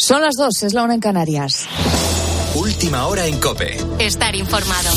Son las dos, es la una en Canarias. Última hora en Cope. Estar informado.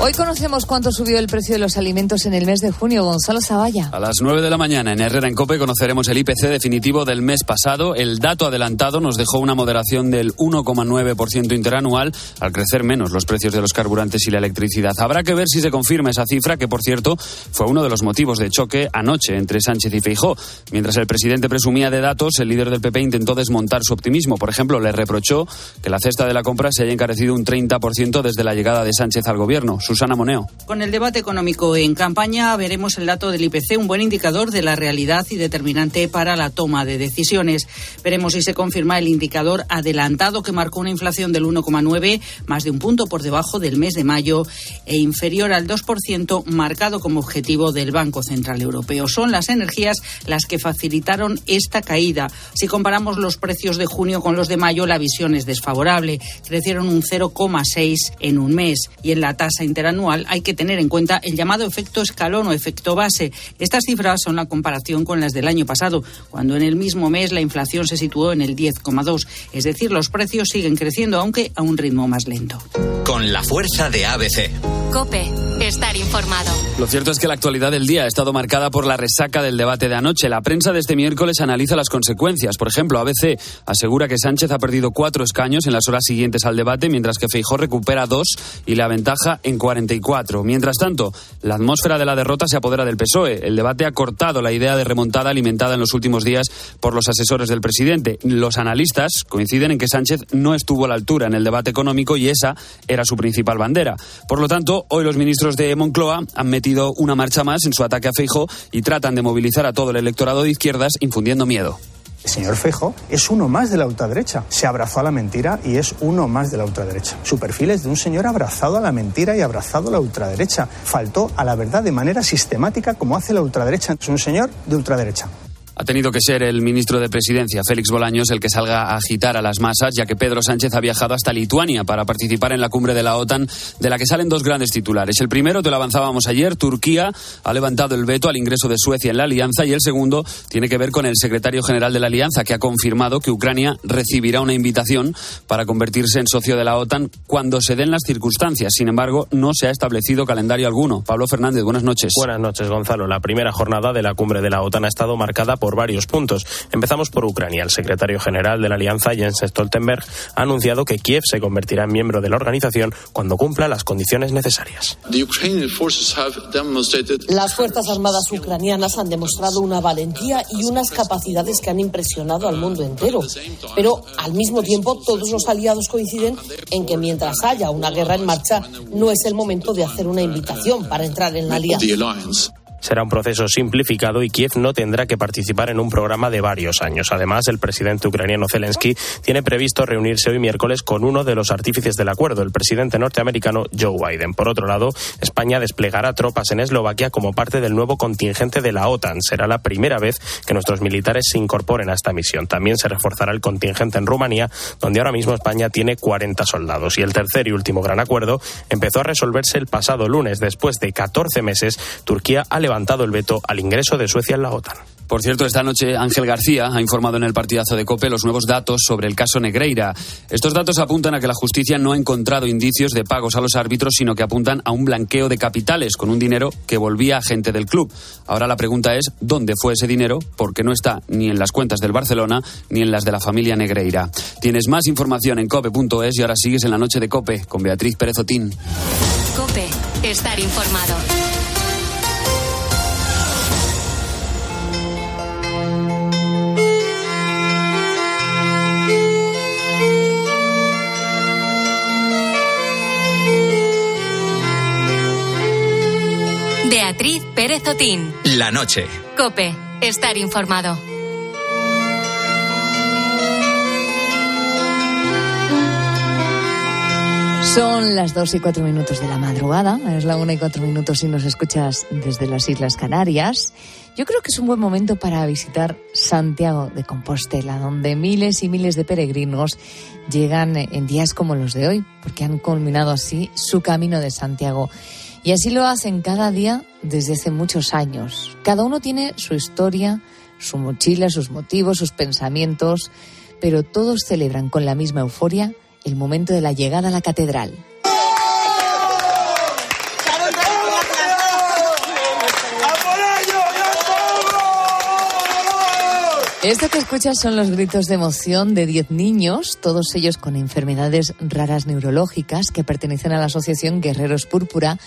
Hoy conocemos cuánto subió el precio de los alimentos en el mes de junio. Gonzalo Zavalla. A las 9 de la mañana en Herrera en Cope conoceremos el IPC definitivo del mes pasado. El dato adelantado nos dejó una moderación del 1,9% interanual al crecer menos los precios de los carburantes y la electricidad. Habrá que ver si se confirma esa cifra que, por cierto, fue uno de los motivos de choque anoche entre Sánchez y Feijó. Mientras el presidente presumía de datos, el líder del PP intentó desmontar su optimismo. Por ejemplo, le reprochó que la cesta de la compra se haya encarecido un 30% desde la llegada de Sánchez al gobierno. Susana Moneo. Con el debate económico en campaña veremos el dato del IPC, un buen indicador de la realidad y determinante para la toma de decisiones. Veremos si se confirma el indicador adelantado que marcó una inflación del 1,9, más de un punto por debajo del mes de mayo e inferior al 2% marcado como objetivo del Banco Central Europeo. Son las energías las que facilitaron esta caída. Si comparamos los precios de junio con los de mayo, la visión es desfavorable. Crecieron un 0,6 en un mes y en la tasa interanual hay que tener en cuenta el llamado efecto escalón o efecto base. Estas cifras son la comparación con las del año pasado, cuando en el mismo mes la inflación se situó en el 10,2. Es decir, los precios siguen creciendo, aunque a un ritmo más lento. Con la fuerza de ABC. Cope, estar informado. Lo cierto es que la actualidad del día ha estado marcada por la resaca del debate de anoche. La prensa de este miércoles analiza las consecuencias. Por ejemplo, ABC asegura que Sánchez ha perdido cuatro escaños en las horas siguientes al debate, mientras que Feijó recupera dos y la ventaja en 44. Mientras tanto, la atmósfera de la derrota se apodera del PSOE. El debate ha cortado la idea de remontada alimentada en los últimos días por los asesores del presidente. Los analistas coinciden en que Sánchez no estuvo a la altura en el debate económico y esa era su principal bandera. Por lo tanto, hoy los ministros de Moncloa han metido una marcha más en su ataque a Feijo y tratan de movilizar a todo el electorado de izquierdas infundiendo miedo. El señor Fejo es uno más de la ultraderecha. Se abrazó a la mentira y es uno más de la ultraderecha. Su perfil es de un señor abrazado a la mentira y abrazado a la ultraderecha. Faltó a la verdad de manera sistemática como hace la ultraderecha. Es un señor de ultraderecha. Ha tenido que ser el ministro de Presidencia, Félix Bolaños, el que salga a agitar a las masas, ya que Pedro Sánchez ha viajado hasta Lituania para participar en la cumbre de la OTAN, de la que salen dos grandes titulares. El primero, te lo avanzábamos ayer, Turquía ha levantado el veto al ingreso de Suecia en la alianza, y el segundo tiene que ver con el secretario general de la alianza, que ha confirmado que Ucrania recibirá una invitación para convertirse en socio de la OTAN cuando se den las circunstancias. Sin embargo, no se ha establecido calendario alguno. Pablo Fernández, buenas noches. Buenas noches, Gonzalo. La primera jornada de la cumbre de la OTAN ha estado marcada por por varios puntos. Empezamos por Ucrania. El secretario general de la Alianza, Jens Stoltenberg, ha anunciado que Kiev se convertirá en miembro de la organización cuando cumpla las condiciones necesarias. Las Fuerzas Armadas ucranianas han demostrado una valentía y unas capacidades que han impresionado al mundo entero. Pero, al mismo tiempo, todos los aliados coinciden en que mientras haya una guerra en marcha, no es el momento de hacer una invitación para entrar en la alianza. Será un proceso simplificado y Kiev no tendrá que participar en un programa de varios años. Además, el presidente ucraniano Zelensky tiene previsto reunirse hoy miércoles con uno de los artífices del acuerdo, el presidente norteamericano Joe Biden. Por otro lado, España desplegará tropas en Eslovaquia como parte del nuevo contingente de la OTAN. Será la primera vez que nuestros militares se incorporen a esta misión. También se reforzará el contingente en Rumanía, donde ahora mismo España tiene 40 soldados. Y el tercer y último gran acuerdo empezó a resolverse el pasado lunes. Después de 14 meses, Turquía ha levantado el veto al ingreso de Suecia en la OTAN. Por cierto, esta noche Ángel García ha informado en el partidazo de COPE los nuevos datos sobre el caso Negreira. Estos datos apuntan a que la justicia no ha encontrado indicios de pagos a los árbitros, sino que apuntan a un blanqueo de capitales con un dinero que volvía a gente del club. Ahora la pregunta es, ¿dónde fue ese dinero? Porque no está ni en las cuentas del Barcelona ni en las de la familia Negreira. Tienes más información en cope.es y ahora sigues en la noche de COPE con Beatriz Pérez Otín. COPE, estar informado. Beatriz Pérez Otín. La noche. Cope, estar informado. Son las dos y cuatro minutos de la madrugada, es la una y cuatro minutos si nos escuchas desde las Islas Canarias. Yo creo que es un buen momento para visitar Santiago de Compostela, donde miles y miles de peregrinos llegan en días como los de hoy, porque han culminado así su camino de Santiago. Y así lo hacen cada día desde hace muchos años. Cada uno tiene su historia, su mochila, sus motivos, sus pensamientos, pero todos celebran con la misma euforia el momento de la llegada a la catedral. Esto que escuchas son los gritos de emoción de 10 niños, todos ellos con enfermedades raras neurológicas que pertenecen a la asociación Guerreros Púrpura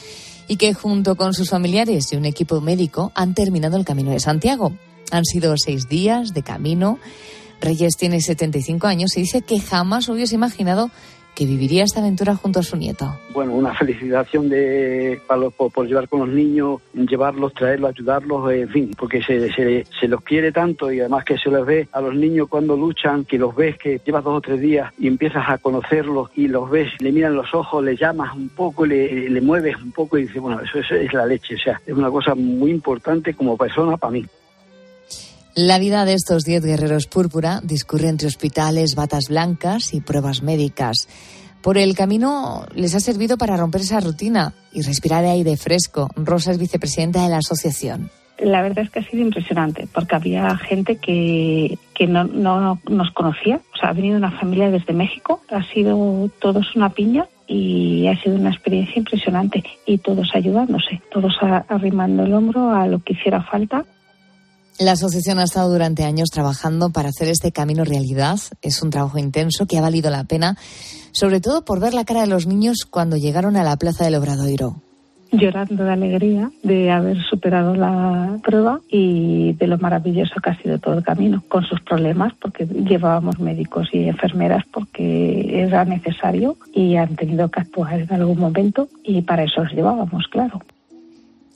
y que junto con sus familiares y un equipo médico han terminado el Camino de Santiago. Han sido seis días de camino. Reyes tiene 75 años y dice que jamás hubiese imaginado que viviría esta aventura junto a su nieto. Bueno, una felicitación de, por, llevar con los niños, llevarlos, traerlos, ayudarlos, en fin, porque se, se, los quiere tanto y además que se les ve a los niños cuando luchan, que los ves, que llevas dos o tres días y empiezas a conocerlos y los ves, le miran los ojos, le llamas un poco, le, le mueves un poco y dices, bueno, eso, eso es la leche, o sea, es una cosa muy importante como persona para mí. La vida de estos diez guerreros púrpura discurre entre hospitales, batas blancas y pruebas médicas. Por el camino les ha servido para romper esa rutina y respirar aire fresco. Rosa es vicepresidenta de la asociación. La verdad es que ha sido impresionante porque había gente que, que no, no nos conocía. O sea, ha venido una familia desde México, ha sido todos una piña y ha sido una experiencia impresionante y todos ayudándose, todos arrimando el hombro a lo que hiciera falta la asociación ha estado durante años trabajando para hacer este camino realidad. Es un trabajo intenso que ha valido la pena, sobre todo por ver la cara de los niños cuando llegaron a la plaza del Obradoiro. Llorando de alegría de haber superado la prueba y de lo maravilloso que ha sido todo el camino, con sus problemas, porque llevábamos médicos y enfermeras porque era necesario y han tenido que actuar en algún momento y para eso los llevábamos, claro.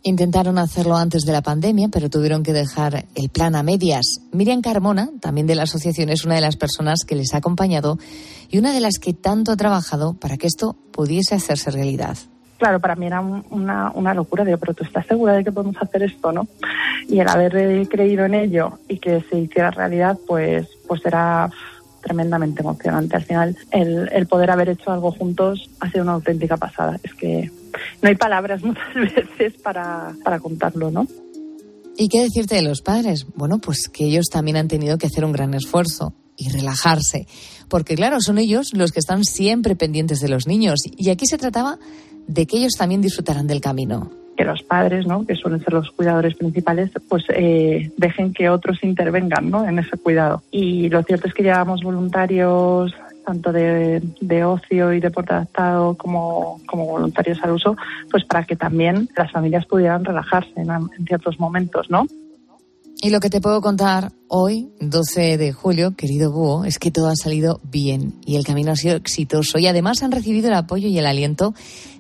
Intentaron hacerlo antes de la pandemia, pero tuvieron que dejar el plan a medias. Miriam Carmona, también de la asociación, es una de las personas que les ha acompañado y una de las que tanto ha trabajado para que esto pudiese hacerse realidad. Claro, para mí era una, una locura, digo, pero tú estás segura de que podemos hacer esto, ¿no? Y el haber eh, creído en ello y que se hiciera realidad, pues, pues era tremendamente emocionante. Al final, el, el poder haber hecho algo juntos ha sido una auténtica pasada. Es que no hay palabras muchas veces para, para contarlo, ¿no? ¿Y qué decirte de los padres? Bueno, pues que ellos también han tenido que hacer un gran esfuerzo y relajarse, porque claro, son ellos los que están siempre pendientes de los niños y aquí se trataba de que ellos también disfrutaran del camino. Que los padres, ¿no? que suelen ser los cuidadores principales, pues eh, dejen que otros intervengan ¿no? en ese cuidado. Y lo cierto es que llevamos voluntarios tanto de, ocio y deporte adaptado como, como, voluntarios al uso, pues para que también las familias pudieran relajarse en, ciertos momentos, ¿no? Y lo que te puedo contar hoy, 12 de julio, querido Búho, es que todo ha salido bien y el camino ha sido exitoso y además han recibido el apoyo y el aliento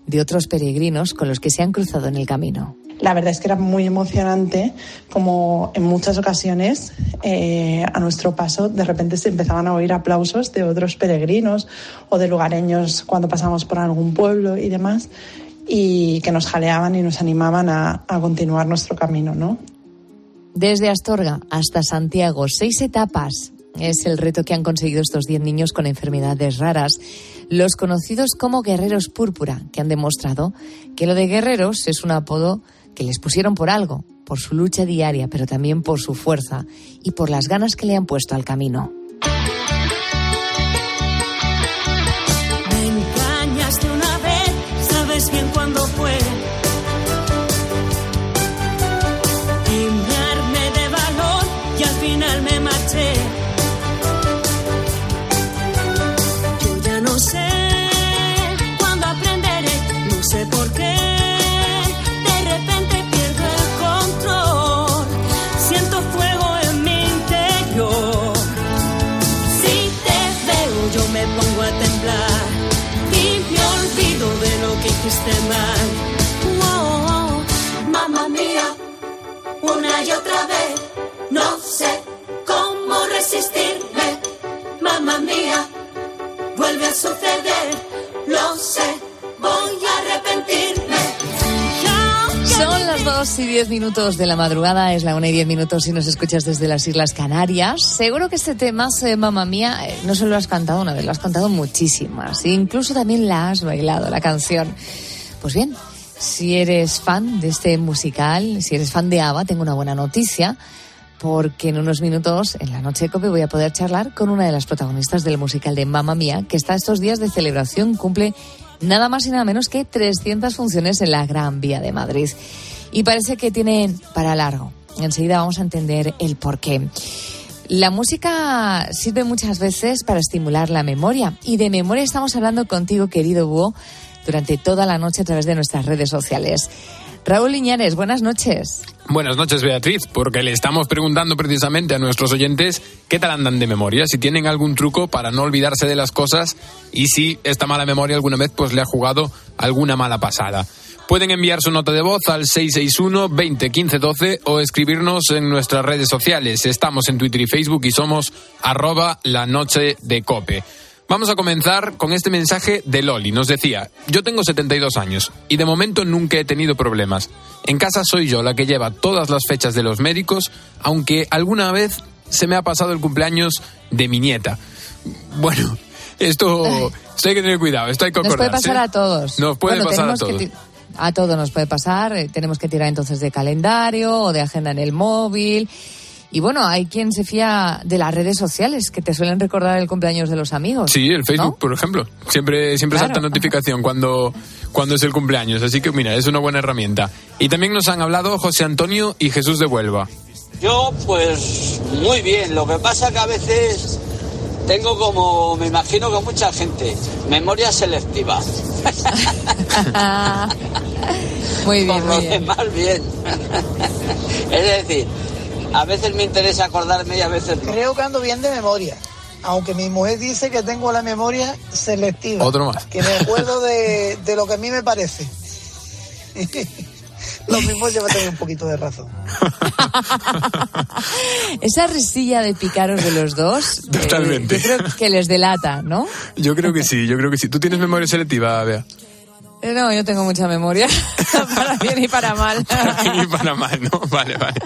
de otros peregrinos con los que se han cruzado en el camino la verdad es que era muy emocionante como en muchas ocasiones eh, a nuestro paso de repente se empezaban a oír aplausos de otros peregrinos o de lugareños cuando pasamos por algún pueblo y demás y que nos jaleaban y nos animaban a, a continuar nuestro camino, ¿no? Desde Astorga hasta Santiago, seis etapas. Es el reto que han conseguido estos diez niños con enfermedades raras, los conocidos como guerreros púrpura, que han demostrado que lo de guerreros es un apodo que les pusieron por algo, por su lucha diaria, pero también por su fuerza y por las ganas que le han puesto al camino. Mamá mía, una y otra vez, no sé cómo resistirme. Mamá mía, vuelve a suceder, 2 y 10 minutos de la madrugada, es la 1 y 10 minutos si nos escuchas desde las Islas Canarias. Seguro que este tema, eh, Mamá Mía, eh, no solo lo has cantado una vez, lo has cantado muchísimas. Incluso también la has bailado, la canción. Pues bien, si eres fan de este musical, si eres fan de ABBA, tengo una buena noticia. porque en unos minutos, en la noche de COPE, voy a poder charlar con una de las protagonistas del musical de Mamma Mía, que está estos días de celebración, cumple nada más y nada menos que 300 funciones en la Gran Vía de Madrid. Y parece que tienen para largo. Enseguida vamos a entender el porqué. La música sirve muchas veces para estimular la memoria y de memoria estamos hablando contigo, querido Búho, durante toda la noche a través de nuestras redes sociales. Raúl Liñares, buenas noches. Buenas noches, Beatriz, porque le estamos preguntando precisamente a nuestros oyentes qué tal andan de memoria, si tienen algún truco para no olvidarse de las cosas y si esta mala memoria alguna vez pues le ha jugado alguna mala pasada. Pueden enviar su nota de voz al 661 20 15 12 o escribirnos en nuestras redes sociales. Estamos en Twitter y Facebook y somos arroba la noche de cope. Vamos a comenzar con este mensaje de Loli. Nos decía, yo tengo 72 años y de momento nunca he tenido problemas. En casa soy yo la que lleva todas las fechas de los médicos, aunque alguna vez se me ha pasado el cumpleaños de mi nieta. Bueno, esto, esto hay que tener cuidado, esto hay que Nos puede acordarse. pasar a todos. Nos puede Bueno, pasar a que todos. ti- a todos nos puede pasar. eh, Tenemos que tirar entonces de calendario o de agenda en el móvil. Y bueno, hay quien se fía de las redes sociales que te suelen recordar el cumpleaños de los amigos. Sí, el Facebook, por ejemplo. Siempre, siempre Claro. salta notificación cuando, cuando es el cumpleaños. Así que mira, es una buena herramienta. Y también nos han hablado José Antonio y Jesús de Huelva. Yo, pues, muy bien. Lo que pasa que a veces tengo como, me imagino que mucha gente, memoria selectiva. muy bien, Por lo muy bien. demás, bien. es decir, a veces me interesa acordarme y a veces no. Creo que ando bien de memoria. Aunque mi mujer dice que tengo la memoria selectiva. Otro más. Que me acuerdo de, de lo que a mí me parece. lo mismo lleva también un poquito de razón. Esa risilla de picaros de los dos, eh, Totalmente. yo creo que les delata, ¿no? Yo creo que sí, yo creo que sí. ¿Tú tienes memoria selectiva, Bea? Eh, No, yo tengo mucha memoria, para bien y para mal. y para mal, ¿no? Vale, vale.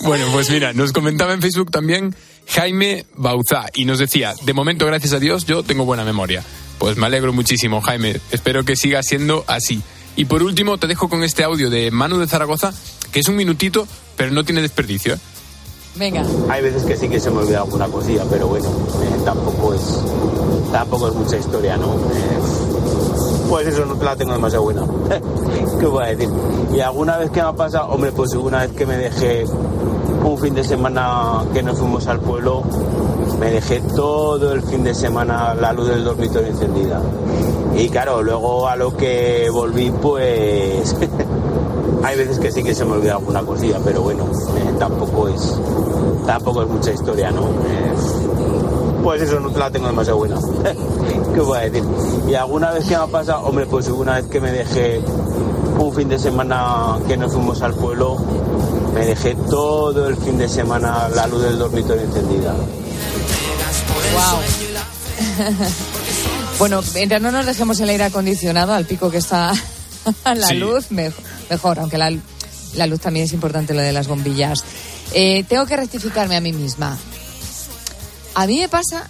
Bueno, pues mira, nos comentaba en Facebook también Jaime Bauzá y nos decía, de momento, gracias a Dios, yo tengo buena memoria. Pues me alegro muchísimo, Jaime. Espero que siga siendo así. Y por último, te dejo con este audio de Manu de Zaragoza, que es un minutito, pero no tiene desperdicio. ¿eh? Venga. Hay veces que sí que se me olvida alguna cosilla, pero bueno, eh, tampoco es tampoco es mucha historia, ¿no? Eh, pues eso no la tengo demasiado buena. ¿Qué voy a decir? Y alguna vez que me ha pasado, hombre, pues una vez que me dejé un fin de semana que nos fuimos al pueblo, me dejé todo el fin de semana la luz del dormitorio encendida. Y claro, luego a lo que volví, pues hay veces que sí que se me olvida alguna cosilla, pero bueno, eh, tampoco es tampoco es mucha historia, ¿no? Eh, pues eso no la tengo demasiado buena. ¿Qué voy a decir? Y alguna vez que me ha pasado, hombre, pues una vez que me dejé un fin de semana que nos fuimos al pueblo, me dejé todo el fin de semana la luz del dormitorio encendida. Bueno, mientras no nos dejemos el aire acondicionado al pico que está la Sí. luz, me- mejor, aunque la, la luz también es importante, lo de las bombillas. Eh, tengo que rectificarme a mí misma. A mí me pasa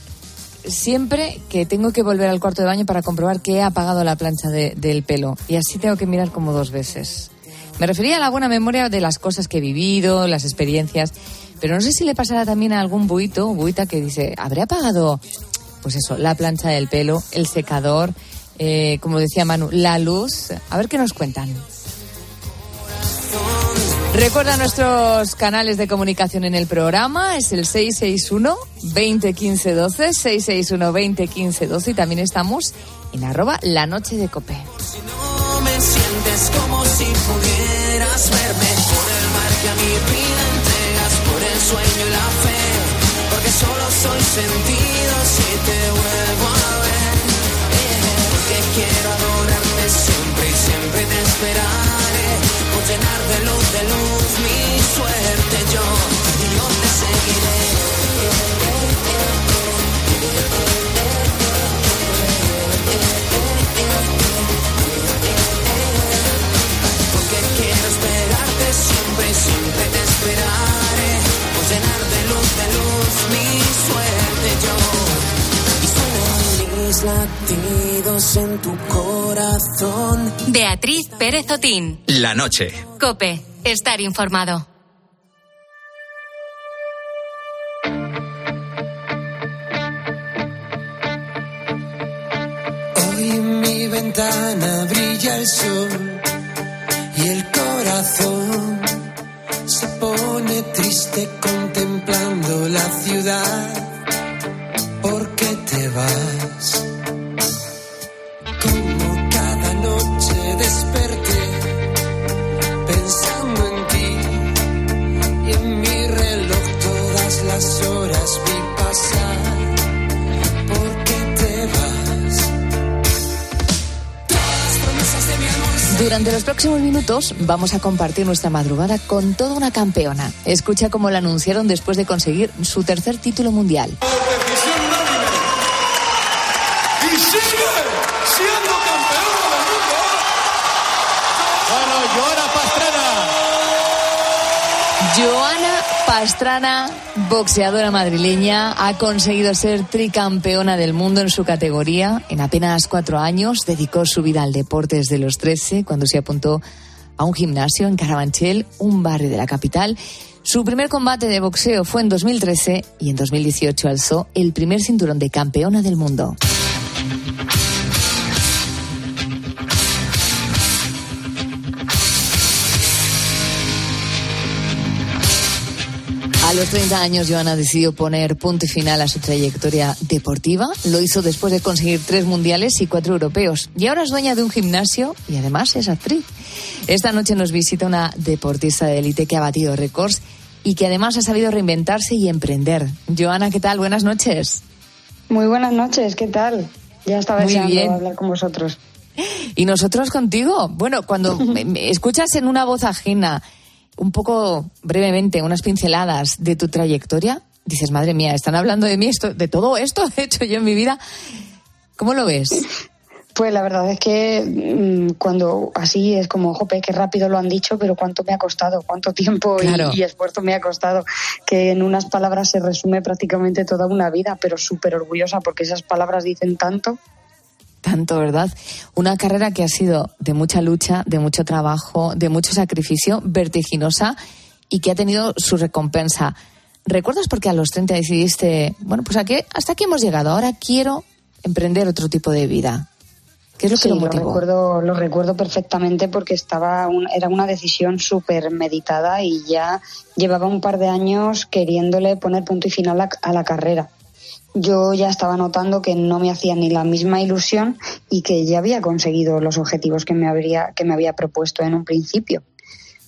siempre que tengo que volver al cuarto de baño para comprobar que he apagado la plancha de- del pelo. Y así tengo que mirar como dos veces. Me refería a la buena memoria de las cosas que he vivido, las experiencias. Pero no sé si le pasará también a algún buito o buita que dice, ¿habré apagado, pues eso, la plancha del pelo, el secador, eh, como decía Manu, la luz? A ver qué nos cuentan. Recuerda nuestros canales de comunicación en el programa, es el 661 2015 12, 661 2015 12 y también estamos en arroba la noche de cope. No me sientes como si pudieras verme por el mar que a mi sueño y la fe, porque solo soy sentido si te vuelvo a ver, Eh, porque quiero adorarte siempre y siempre te esperaré, por llenar de luz, de luz mi suerte yo, y yo te Porque quiero esperarte siempre y siempre te esperaré llenar de luz, de luz mi suerte yo. Y suenan mis latidos en tu corazón. Beatriz Pérez Otín. La noche. Cope, estar informado. Hoy en mi ventana brilla el sol y el corazón se pone triste con la ciudad. Durante los próximos minutos vamos a compartir nuestra madrugada con toda una campeona. Escucha cómo la anunciaron después de conseguir su tercer título mundial. decisión unánime. Y sigue siendo campeona del mundo. Bueno, Joana Pastrana. Joana Pastrana, boxeadora madrileña, ha conseguido ser tricampeona del mundo en su categoría. En apenas cuatro años dedicó su vida al deporte desde los 13, cuando se apuntó a un gimnasio en Carabanchel, un barrio de la capital. Su primer combate de boxeo fue en 2013 y en 2018 alzó el primer cinturón de campeona del mundo. Los 30 años, Joana decidió poner punto y final a su trayectoria deportiva. Lo hizo después de conseguir tres mundiales y cuatro europeos. Y ahora es dueña de un gimnasio y además es actriz. Esta noche nos visita una deportista de élite que ha batido récords y que además ha sabido reinventarse y emprender. Joana, ¿qué tal? Buenas noches. Muy buenas noches, ¿qué tal? Ya estaba Muy deseando bien. hablar con vosotros. Y nosotros contigo. Bueno, cuando me- me escuchas en una voz ajena, un poco brevemente, unas pinceladas de tu trayectoria, dices, madre mía, están hablando de mí, esto, de todo esto he hecho yo en mi vida. ¿Cómo lo ves? Pues la verdad es que mm, cuando así es como, jope, qué rápido lo han dicho, pero cuánto me ha costado, cuánto tiempo y- y, esfuerzo me ha costado, que en unas palabras se resume prácticamente toda una vida, pero súper orgullosa porque esas palabras dicen tanto. Tanto, ¿verdad? Una carrera que ha sido de mucha lucha, de mucho trabajo, de mucho sacrificio, vertiginosa y que ha tenido su recompensa. ¿Recuerdas por qué a los 30 decidiste, bueno, pues aquí, hasta aquí hemos llegado, ahora quiero emprender otro tipo de vida? ¿Qué es lo que Sí, lo lo motivó? recuerdo, lo recuerdo perfectamente porque estaba un- era una decisión súper meditada y ya llevaba un par de años queriéndole poner punto y final a, a la carrera. Yo ya estaba notando que no me hacía ni la misma ilusión y que ya había conseguido los objetivos que me habría que me había propuesto en un principio.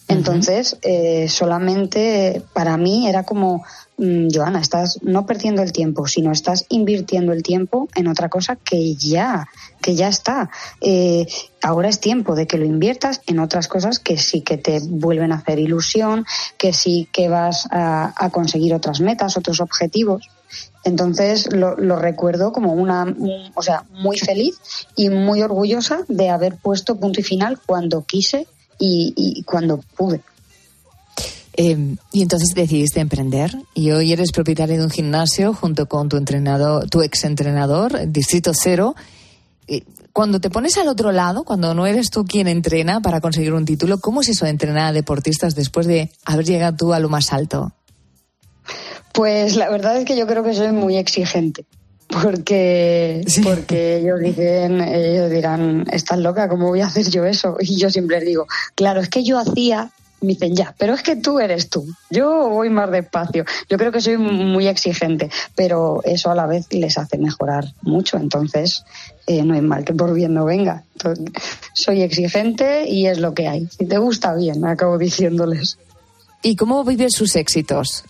Entonces, eh, solamente para mí era como, mm, Joana, estás no perdiendo el tiempo, sino estás invirtiendo el tiempo en otra cosa que ya, que ya está. Eh, ahora es tiempo de que lo inviertas en otras cosas que sí que te vuelven a hacer ilusión, que sí que vas a, a conseguir otras metas, otros objetivos. Entonces lo, lo recuerdo como una, un- o sea, muy feliz y muy orgullosa de haber puesto punto y final cuando quise y, cuando pude. Eh, y entonces decidiste emprender y hoy eres propietario de un gimnasio junto con tu entrenador, tu exentrenador, Distrito Cero. Eh, Cuando te pones al otro lado, cuando no eres tú quien entrena para conseguir un título, ¿cómo es eso de entrenar a deportistas después de haber llegado tú a lo más alto? Pues la verdad es que yo creo que soy muy exigente. Porque, porque ellos dicen, ellos dirán, estás loca, ¿cómo voy a hacer yo eso? Y yo siempre les digo, claro, es que yo hacía, me dicen ya, pero es que tú eres tú, yo voy más despacio. Yo creo que soy muy exigente, pero eso a la vez les hace mejorar mucho, entonces eh, no hay mal que por bien no venga. Entonces, soy exigente y es lo que hay. Si te gusta bien, acabo diciéndoles. ¿Y cómo vives sus éxitos?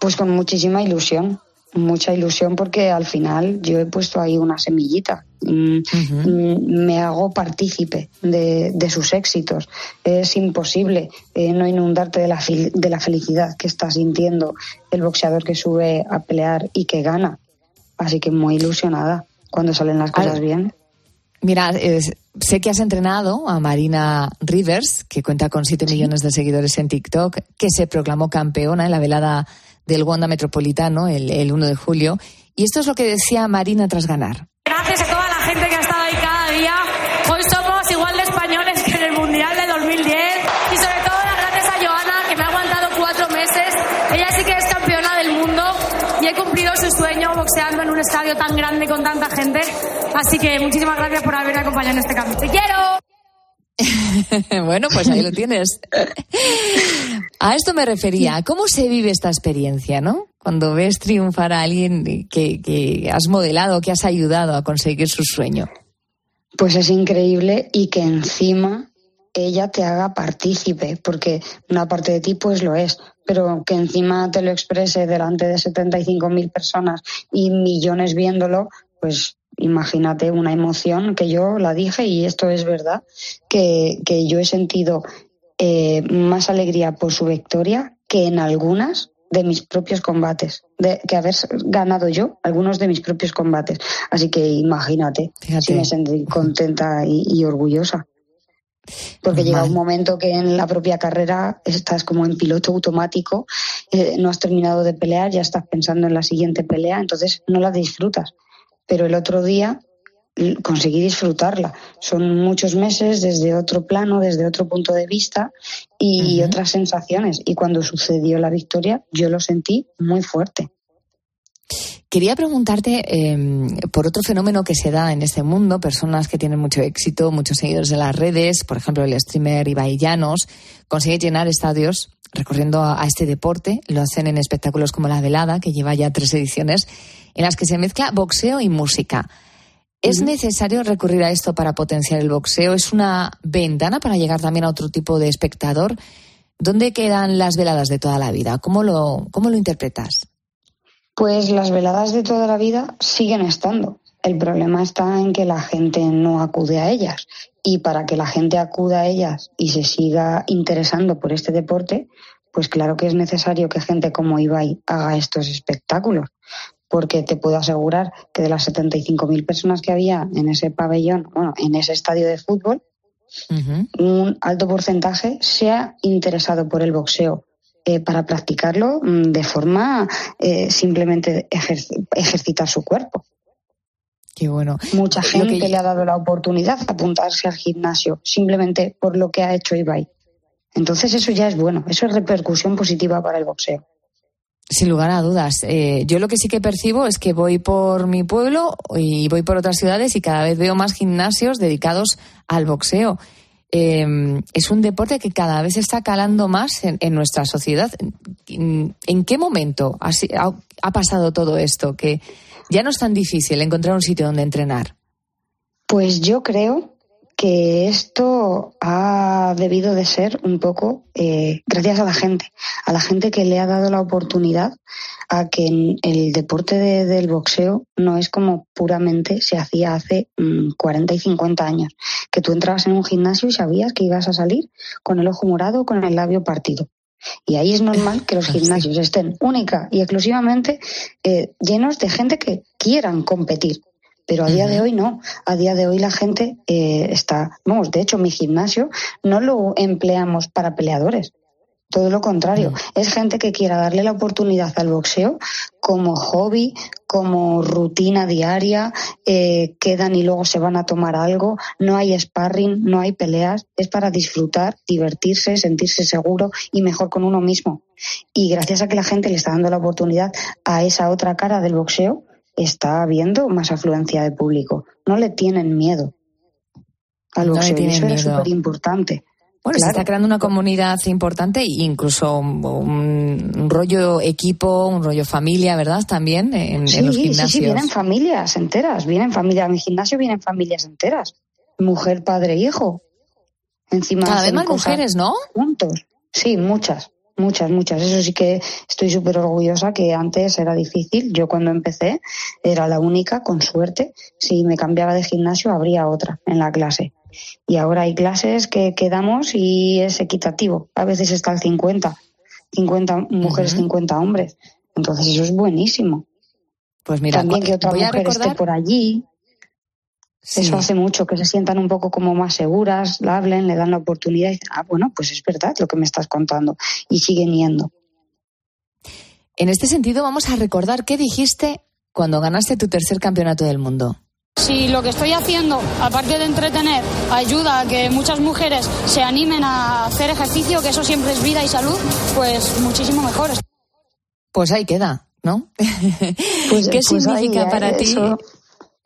Pues con muchísima ilusión, mucha ilusión porque al final yo he puesto ahí una semillita. Mm, mm, Me hago partícipe de, de sus éxitos. Es imposible eh, no inundarte de la, de la felicidad que está sintiendo el boxeador que sube a pelear y que gana. Así que muy ilusionada cuando salen las cosas bien. Mira, eh, sé que has entrenado a Marina Rivers, que cuenta con 7 millones de seguidores en TikTok, que se proclamó campeona en la velada del Wanda Metropolitano el, el 1 de julio. Y esto es lo que decía Marina tras ganar. Gracias a toda la gente que ha estado ahí cada día. Hoy somos igual de españoles que en el Mundial de 2010. Y sobre todo las gracias a Joana, que me ha aguantado cuatro meses. Ella sí que es campeona del mundo y he cumplido su sueño boxeando en un estadio tan grande con tanta gente. Así que muchísimas gracias por haberme acompañado en este camino. ¡Te quiero! bueno, pues ahí lo tienes. A esto me refería. ¿Cómo se vive esta experiencia, no? Cuando ves triunfar a alguien que, que has modelado, que has ayudado a conseguir su sueño. Pues es increíble y que encima ella te haga partícipe, porque una parte de ti pues lo es, pero que encima te lo exprese delante de 75.000 personas y millones viéndolo, pues imagínate una emoción que yo la dije y esto es verdad, que, que yo he sentido eh, más alegría por su victoria que en algunas de mis propios combates, de que haber ganado yo algunos de mis propios combates. Así que imagínate si me sentí contenta y, y orgullosa. Porque llega un momento que en la propia carrera estás como en piloto automático, eh, no has terminado de pelear, ya estás pensando en la siguiente pelea, entonces no la disfrutas. Pero el otro día conseguí disfrutarla. Son muchos meses desde otro plano, desde otro punto de vista y otras sensaciones. Y cuando sucedió la victoria, yo lo sentí muy fuerte. Quería preguntarte eh, por otro fenómeno que se da en este mundo, personas que tienen mucho éxito, muchos seguidores en las redes, por ejemplo el streamer Ibai Llanos, consigue llenar estadios recorriendo a, a este deporte, lo hacen en espectáculos como La Velada, que lleva ya tres ediciones, en las que se mezcla boxeo y música. ¿Es necesario recurrir a esto para potenciar el boxeo? ¿Es una ventana para llegar también a otro tipo de espectador? ¿Dónde quedan las veladas de toda la vida? ¿Cómo lo, cómo lo interpretas? Pues las veladas de toda la vida siguen estando. El problema está en que la gente no acude a ellas. Y para que la gente acuda a ellas y se siga interesando por este deporte, pues claro que es necesario que gente como Ibai haga estos espectáculos. Porque te puedo asegurar que de las 75.000 personas que había en ese pabellón, bueno, en ese estadio de fútbol, un alto porcentaje se ha interesado por el boxeo eh, para practicarlo mm, de forma eh, simplemente ejer- ejercitar su cuerpo. Qué bueno. Mucha gente que- le ha dado la oportunidad de apuntarse al gimnasio simplemente por lo que ha hecho Ibai. Entonces eso ya es bueno, eso es repercusión positiva para el boxeo. Sin lugar a dudas. Eh, yo lo que sí que percibo es que voy por mi pueblo y voy por otras ciudades y cada vez veo más gimnasios dedicados al boxeo. Eh, es un deporte que cada vez está calando más en, nuestra sociedad. ¿En, qué momento ha- ha pasado todo esto? Que ya no es tan difícil encontrar un sitio donde entrenar. Pues yo creo que esto ha debido de ser un poco eh, gracias a la gente, a la gente que le ha dado la oportunidad a que el deporte de- del boxeo no es como puramente se hacía hace mm, 40 y 50 años, que tú entrabas en un gimnasio y sabías que ibas a salir con el ojo morado o con el labio partido. Y ahí es normal que los gimnasios estén única y exclusivamente eh, llenos de gente que quieran competir. Pero a día de hoy no. A día de hoy la gente eh, está, vamos, de hecho mi gimnasio no lo empleamos para peleadores. Todo lo contrario, es gente que quiera darle la oportunidad al boxeo como hobby, como rutina diaria, eh, quedan y luego se van a tomar algo, no hay sparring, no hay peleas, es para disfrutar, divertirse, sentirse seguro y mejor con uno mismo. Y gracias a que la gente le está dando la oportunidad a esa otra cara del boxeo, está habiendo más afluencia de público. No le tienen miedo al No boxeo eso es súper importante. Bueno, se está creando una comunidad importante e incluso un, un rollo equipo, un rollo familia, ¿verdad? También en, en los sí, gimnasios. sí, sí, vienen familias enteras, vienen familias, en mi gimnasio vienen familias enteras, mujer, padre, hijo. Encima Cada vez más cosas mujeres, ¿no? Juntos, sí, muchas, muchas, muchas. Eso sí que estoy súper orgullosa que antes era difícil. Yo cuando empecé era la única, con suerte. Si me cambiaba de gimnasio habría otra en la clase. Y ahora hay clases que quedamos y es equitativo. A veces está el 50, 50 mujeres, 50 hombres. Entonces eso es buenísimo. Pues mira, También que otra mujer recordar- esté por allí. Sí. Eso hace mucho, que se sientan un poco como más seguras, la hablen, le dan la oportunidad y dicen, ah, bueno, pues es verdad lo que me estás contando. Y siguen yendo. En este sentido, vamos a recordar qué dijiste cuando ganaste tu tercer campeonato del mundo. Si lo que estoy haciendo, aparte de entretener, ayuda a que muchas mujeres se animen a hacer ejercicio, que eso siempre es vida y salud, pues muchísimo mejor. Pues ahí queda. ¿no? Pues- ¿Qué pues significa para ti eso-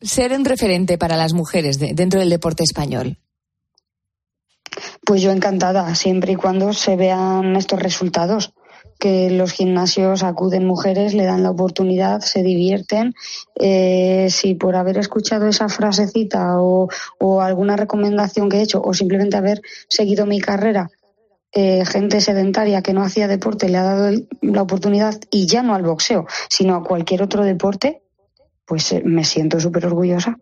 ser un referente para las mujeres de- dentro del deporte español? Pues yo encantada, siempre y cuando se vean estos resultados, que los gimnasios acuden mujeres, le dan la oportunidad, se divierten. Eh, si por haber escuchado esa frasecita o, o alguna recomendación que he hecho, o simplemente haber seguido mi carrera, eh, gente sedentaria que no hacía deporte le ha dado la oportunidad, y ya no al boxeo, sino a cualquier otro deporte, pues eh, me siento súper orgullosa.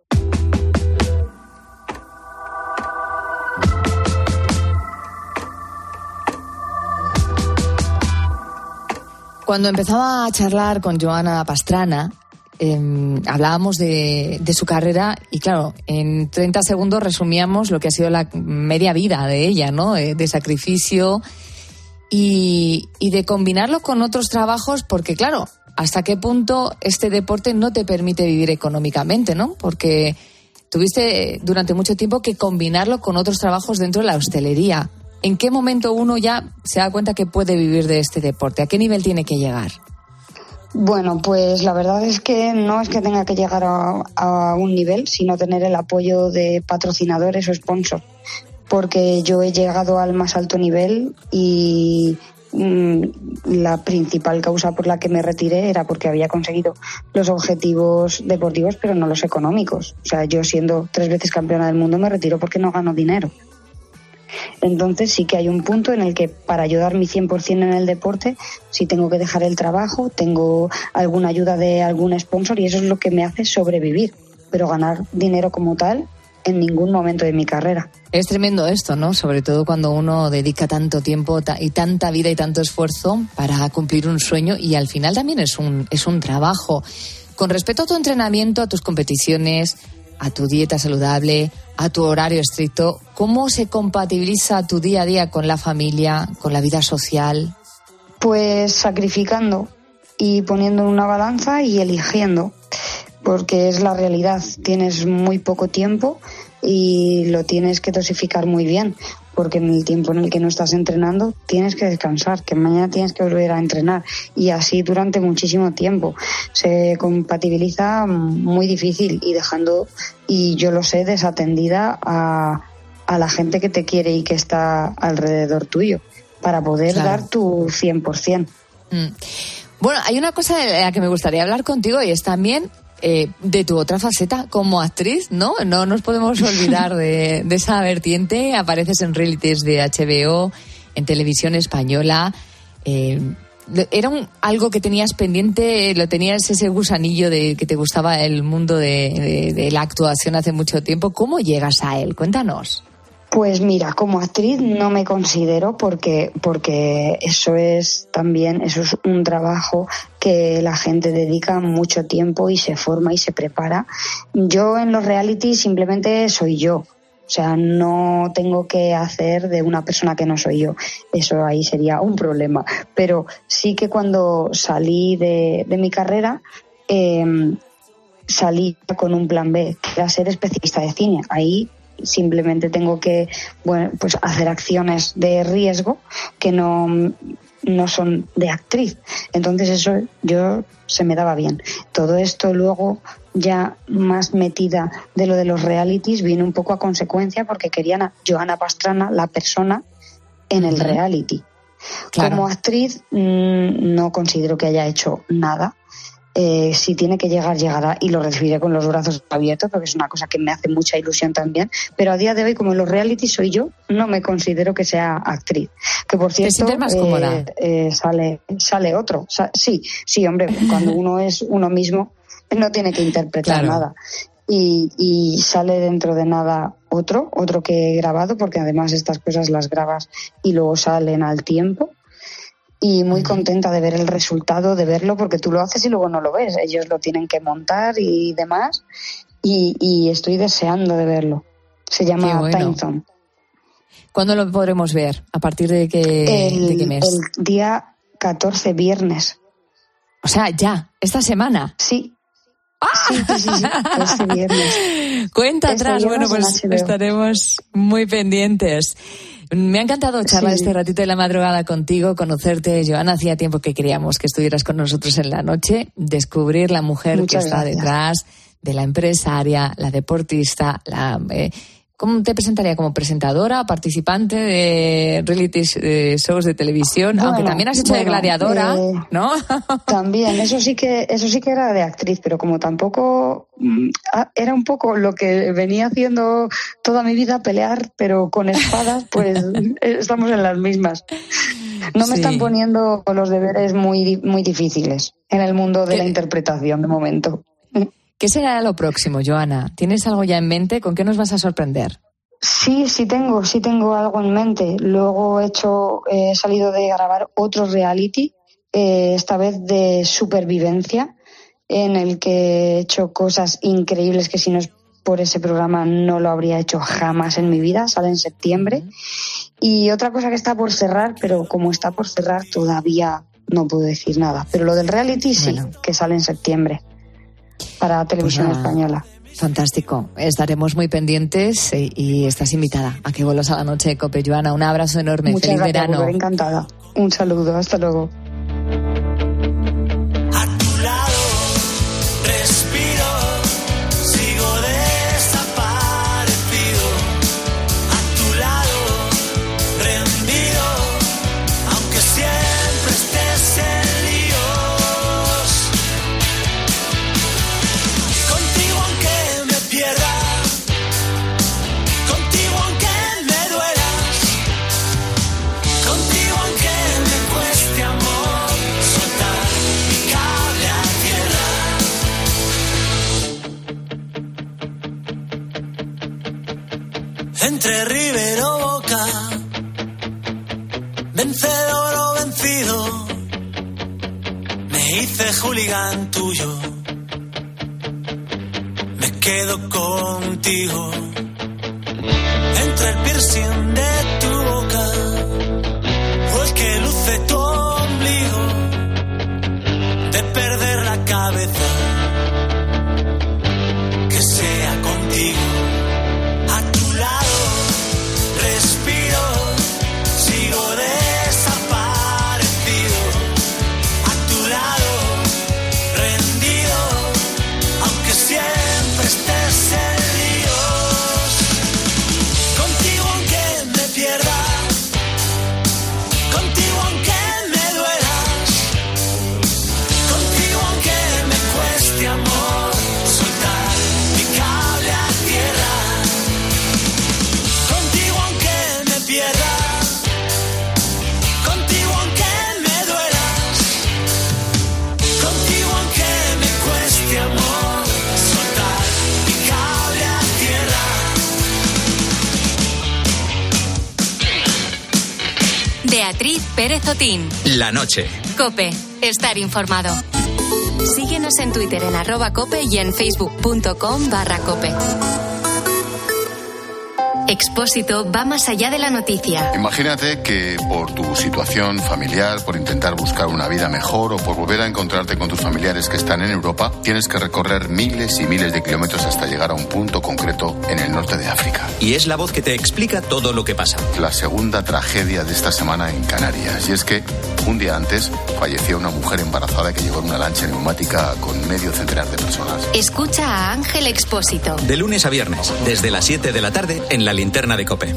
Cuando empezaba a charlar con Joana Pastrana, eh, hablábamos de, de su carrera y claro, en 30 segundos resumíamos lo que ha sido la media vida de ella, ¿no? Eh, de sacrificio y, y de combinarlo con otros trabajos, porque claro, hasta qué punto este deporte no te permite vivir económicamente, ¿no? Porque tuviste eh, durante mucho tiempo que combinarlo con otros trabajos dentro de la hostelería. ¿En qué momento uno ya se da cuenta que puede vivir de este deporte? ¿A qué nivel tiene que llegar? Bueno, pues la verdad es que no es que tenga que llegar a, un nivel, sino tener el apoyo de patrocinadores o sponsors. Porque yo he llegado al más alto nivel y la principal causa por la que me retiré era porque había conseguido los objetivos deportivos, pero no los económicos. O sea, yo siendo tres veces campeona del mundo me retiro porque no gano dinero. Entonces sí que hay un punto en el que para ayudar mi 100% en el deporte, si tengo que dejar el trabajo, tengo alguna ayuda de algún sponsor y eso es lo que me hace sobrevivir. Pero ganar dinero como tal en ningún momento de mi carrera. Es tremendo esto, ¿no? Sobre todo cuando uno dedica tanto tiempo y tanta vida y tanto esfuerzo para cumplir un sueño y al final también es un, es un trabajo. Con respecto a tu entrenamiento, a tus competiciones, a tu dieta saludable, a tu horario estricto, ¿cómo se compatibiliza tu día a día con la familia, con la vida social? Pues sacrificando y poniendo en una balanza y eligiendo, porque es la realidad. Tienes muy poco tiempo y lo tienes que dosificar muy bien, porque en el tiempo en el que no estás entrenando tienes que descansar, que mañana tienes que volver a entrenar y así durante muchísimo tiempo. Se compatibiliza muy difícil y dejando, y yo lo sé, desatendida a, a la gente que te quiere y que está alrededor tuyo para poder Claro. dar tu 100%. Mm. Bueno, hay una cosa de la que me gustaría hablar contigo y es también eh, de tu otra faceta como actriz, ¿no? No nos podemos olvidar de, de esa vertiente. Apareces en realities de HBO, en televisión española. eh, ¿Era un- algo que tenías pendiente? ¿Lo tenías ese gusanillo de que te gustaba el mundo de, de- de la actuación hace mucho tiempo? ¿Cómo llegas a él? Cuéntanos. Pues mira, como actriz no me considero porque, porque eso es también, eso es un trabajo que la gente dedica mucho tiempo y se forma y se prepara. Yo en los reality simplemente soy yo. O sea, no tengo que hacer de una persona que no soy yo. Eso ahí sería un problema. Pero sí que cuando salí de, de mi carrera, em, salí con un plan B, que era ser especialista de cine. Ahí simplemente tengo que bueno, pues hacer acciones de riesgo que no, no son de actriz. Entonces eso yo se me daba bien. Todo esto luego ya más metida de lo de los realities viene un poco a consecuencia porque querían a Joana Pastrana, la persona, en el reality. Claro. Como actriz mm, no considero que haya hecho nada. Eh, si tiene que llegar, llegará y lo recibiré con los brazos abiertos porque es una cosa que me hace mucha ilusión también. Pero a día de hoy, como en los reality soy yo, no me considero que sea actriz. Que por cierto, más eh, eh, sale, sale otro. Sa- sí, sí, hombre, cuando uno es uno mismo, no tiene que interpretar Claro. nada. Y, y sale dentro de nada otro, otro que he grabado, porque además estas cosas las grabas y luego salen al tiempo y muy contenta de ver el resultado, de verlo, porque tú lo haces y luego no lo ves. Ellos lo tienen que montar y demás. Y, y estoy deseando de verlo. Se llama bueno. Time Zone. ¿Cuándo lo podremos ver? ¿A partir de qué, el, de qué mes? el día 14, viernes. O sea, ya, esta semana. Sí. Sí, sí, sí, sí, este viernes. Cuenta Este atrás, bueno, viernes pues estaremos muy pendientes. Me ha encantado charlar Sí. este ratito de la madrugada contigo, conocerte, Joana. Hacía tiempo que queríamos que estuvieras con nosotros en la noche, descubrir la mujer Muchas que está detrás de la empresaria, la deportista, la... eh, ¿Cómo te presentaría? ¿Como presentadora, participante de reality shows de televisión? Aunque también has hecho de gladiadora, eh, ¿no? También, eso sí que, eso sí que era de actriz, pero como tampoco mm, ah, era un poco lo que venía haciendo toda mi vida, pelear, pero con espadas, pues eh, estamos en las mismas. No me Sí. están poniendo los deberes muy, muy difíciles en el mundo de la interpretación de momento. ¿Qué será lo próximo, Joana? ¿Tienes algo ya en mente? ¿Con qué nos vas a sorprender? Sí, sí tengo, sí tengo algo en mente. Luego he hecho, eh, he salido de grabar otro reality, eh, esta vez de supervivencia, en el que he hecho cosas increíbles que si no es por ese programa no lo habría hecho jamás en mi vida. Sale en septiembre. Y otra cosa que está por cerrar, pero como está por cerrar todavía no puedo decir nada. Pero lo del reality sí, que sale en septiembre para televisión Pues española. Fantástico. Estaremos muy pendientes eh, y estás invitada a que vuelos a la noche de Cope, Joana. Un abrazo enorme. Muchas Feliz gracias, verano. encantada. Un saludo, hasta luego. Entre River o Boca, vencedor o vencido, me hice hooligan tuyo, me quedo contigo. Entre el piercing de tu boca o el que luce tu ombligo, de perder la cabeza, Pérez Otín. La noche. Cope. Estar informado. Síguenos en Twitter en arroba cope y en facebook.com barra cope. Expósito va más allá de la noticia. Imagínate que por tu situación familiar, por intentar buscar una vida mejor o por volver a encontrarte con tus familiares que están en Europa, tienes que recorrer miles y miles de kilómetros hasta llegar a un punto concreto en el norte de África. Y es la voz que te explica todo lo que pasa. La segunda tragedia de esta semana en Canarias. Y es que un día antes falleció una mujer embarazada que llegó en una lancha neumática con medio centenar de personas. Escucha a Ángel Expósito. De lunes a viernes, desde las 7 de la tarde, en la linterna de Cope.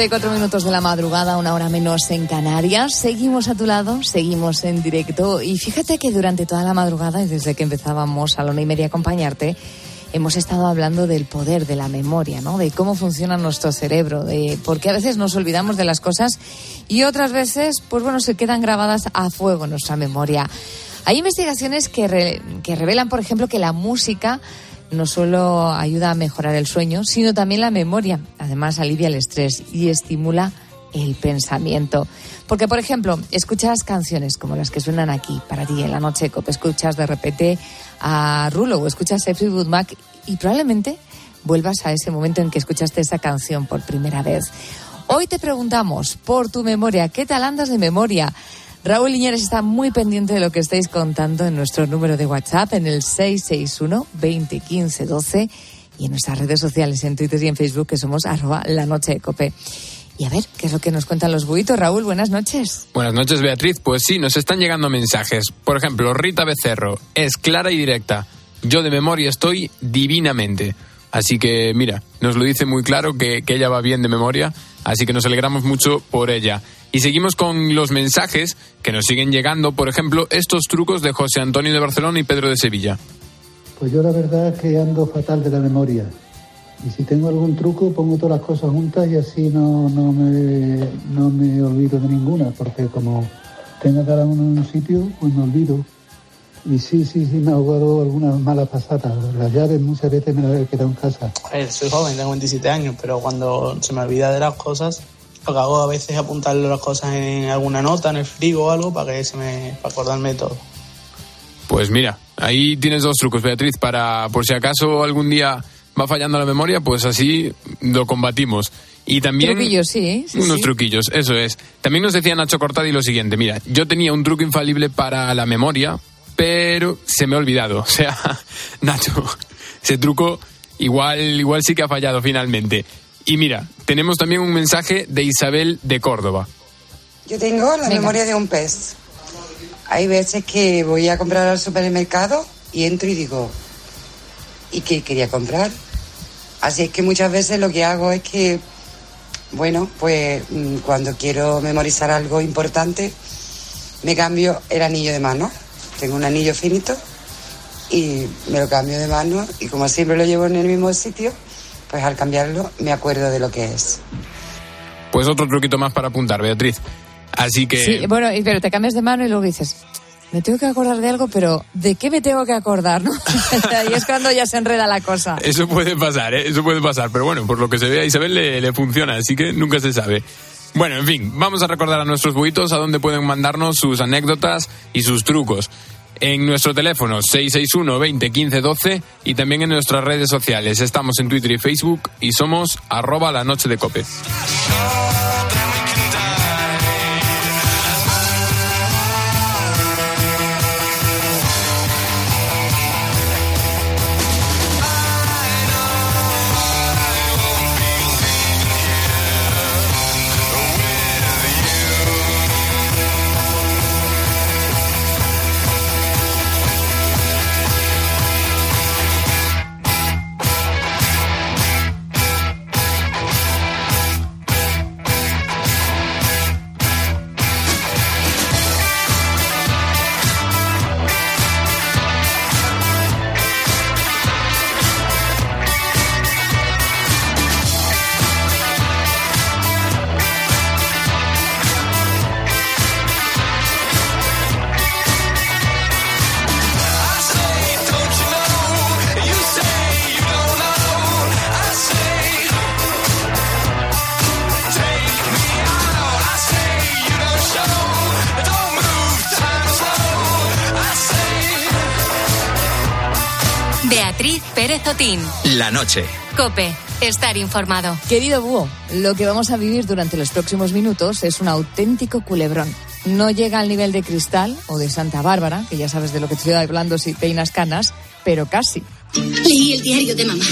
Las 2 y 34 minutos de la madrugada, una hora menos en Canarias. Seguimos a tu lado, seguimos en directo. Y fíjate que durante toda la madrugada, y desde que empezábamos a la una y media a acompañarte, hemos estado hablando del poder de la memoria, ¿no? De cómo funciona nuestro cerebro, de por qué a veces nos olvidamos de las cosas y otras veces, pues bueno, se quedan grabadas a fuego en nuestra memoria. Hay investigaciones que, re- que revelan, por ejemplo, que la música no solo ayuda a mejorar el sueño, sino también la memoria. Además, alivia el estrés y estimula el pensamiento. Porque, por ejemplo, escuchas canciones como las que suenan aquí para ti en la noche, Cope, escuchas de repente a Rulo o escuchas a Fleetwood Mac y probablemente vuelvas a ese momento en que escuchaste esa canción por primera vez. Hoy te preguntamos por tu memoria, ¿qué tal andas de memoria? Raúl Liñares está muy pendiente de lo que estáis contando en nuestro número de WhatsApp en el 661 2015 12 y en nuestras redes sociales en Twitter y en Facebook que somos arroba la noche. Y a ver, ¿qué es lo que nos cuentan los buitos? Raúl, buenas noches. Buenas noches, Beatriz. Pues sí, nos están llegando mensajes. Por ejemplo, Rita Becerro es clara y directa. Yo de memoria estoy divinamente. Así que, mira, nos lo dice muy claro que, que ella va bien de memoria, así que nos alegramos mucho por ella. Y seguimos con los mensajes que nos siguen llegando, por ejemplo, estos trucos de José Antonio de Barcelona y Pedro de Sevilla. Pues yo la verdad es que ando fatal de la memoria. Y si tengo algún truco, pongo todas las cosas juntas y así no, no, me, no me olvido de ninguna, porque como tenga cada uno en un sitio, pues me olvido. Y sí, sí, sí, me ha jugado algunas malas pasadas. Las llaves muchas veces me las he quedado en casa. Ver, soy joven, tengo 27 años, pero cuando se me olvida de las cosas, lo que hago a veces es apuntarle las cosas en alguna nota, en el frigo o algo, para que se me, para acordarme de todo. Pues mira, ahí tienes dos trucos, Beatriz, para por si acaso algún día va fallando la memoria, pues así lo combatimos. Y también... Truquillos, sí, sí, unos sí. truquillos, eso es. También nos decía Nacho Cortadi lo siguiente, mira, yo tenía un truco infalible para la memoria, pero se me ha olvidado. O sea, Nacho, ese truco igual, igual sí que ha fallado finalmente. Y mira, tenemos también un mensaje de Isabel de Córdoba. Yo tengo la memoria de un pez. Hay veces que voy a comprar al supermercado y entro y digo, ¿y qué quería comprar? Así es que muchas veces lo que hago es que, bueno, pues mm, cuando quiero memorizar algo importante, me cambio el anillo de mano. Tengo un anillo finito y me lo cambio de mano y como siempre lo llevo en el mismo sitio, pues al cambiarlo me acuerdo de lo que es. Pues otro truquito más para apuntar, Beatriz. Así que... Sí, bueno, pero te cambias de mano y luego dices, me tengo que acordar de algo, pero ¿de qué me tengo que acordar? ¿no? y es cuando ya se enreda la cosa. Eso puede pasar, ¿eh? Eso puede pasar. Pero bueno, por lo que se ve a Isabel le, le funciona, así que nunca se sabe. Bueno, en fin, vamos a recordar a nuestros buitos a dónde pueden mandarnos sus anécdotas y sus trucos. En nuestro teléfono 661 20 15 12 y también en nuestras redes sociales. Estamos en Twitter y Facebook y somos arroba la noche de cope. La noche. Cope. Estar informado. Querido Búho, lo que vamos a vivir durante los próximos minutos es un auténtico culebrón. No llega al nivel de Cristal o de Santa Bárbara, que ya sabes de lo que te estoy hablando si peinas canas, pero casi. Leí el diario de mamá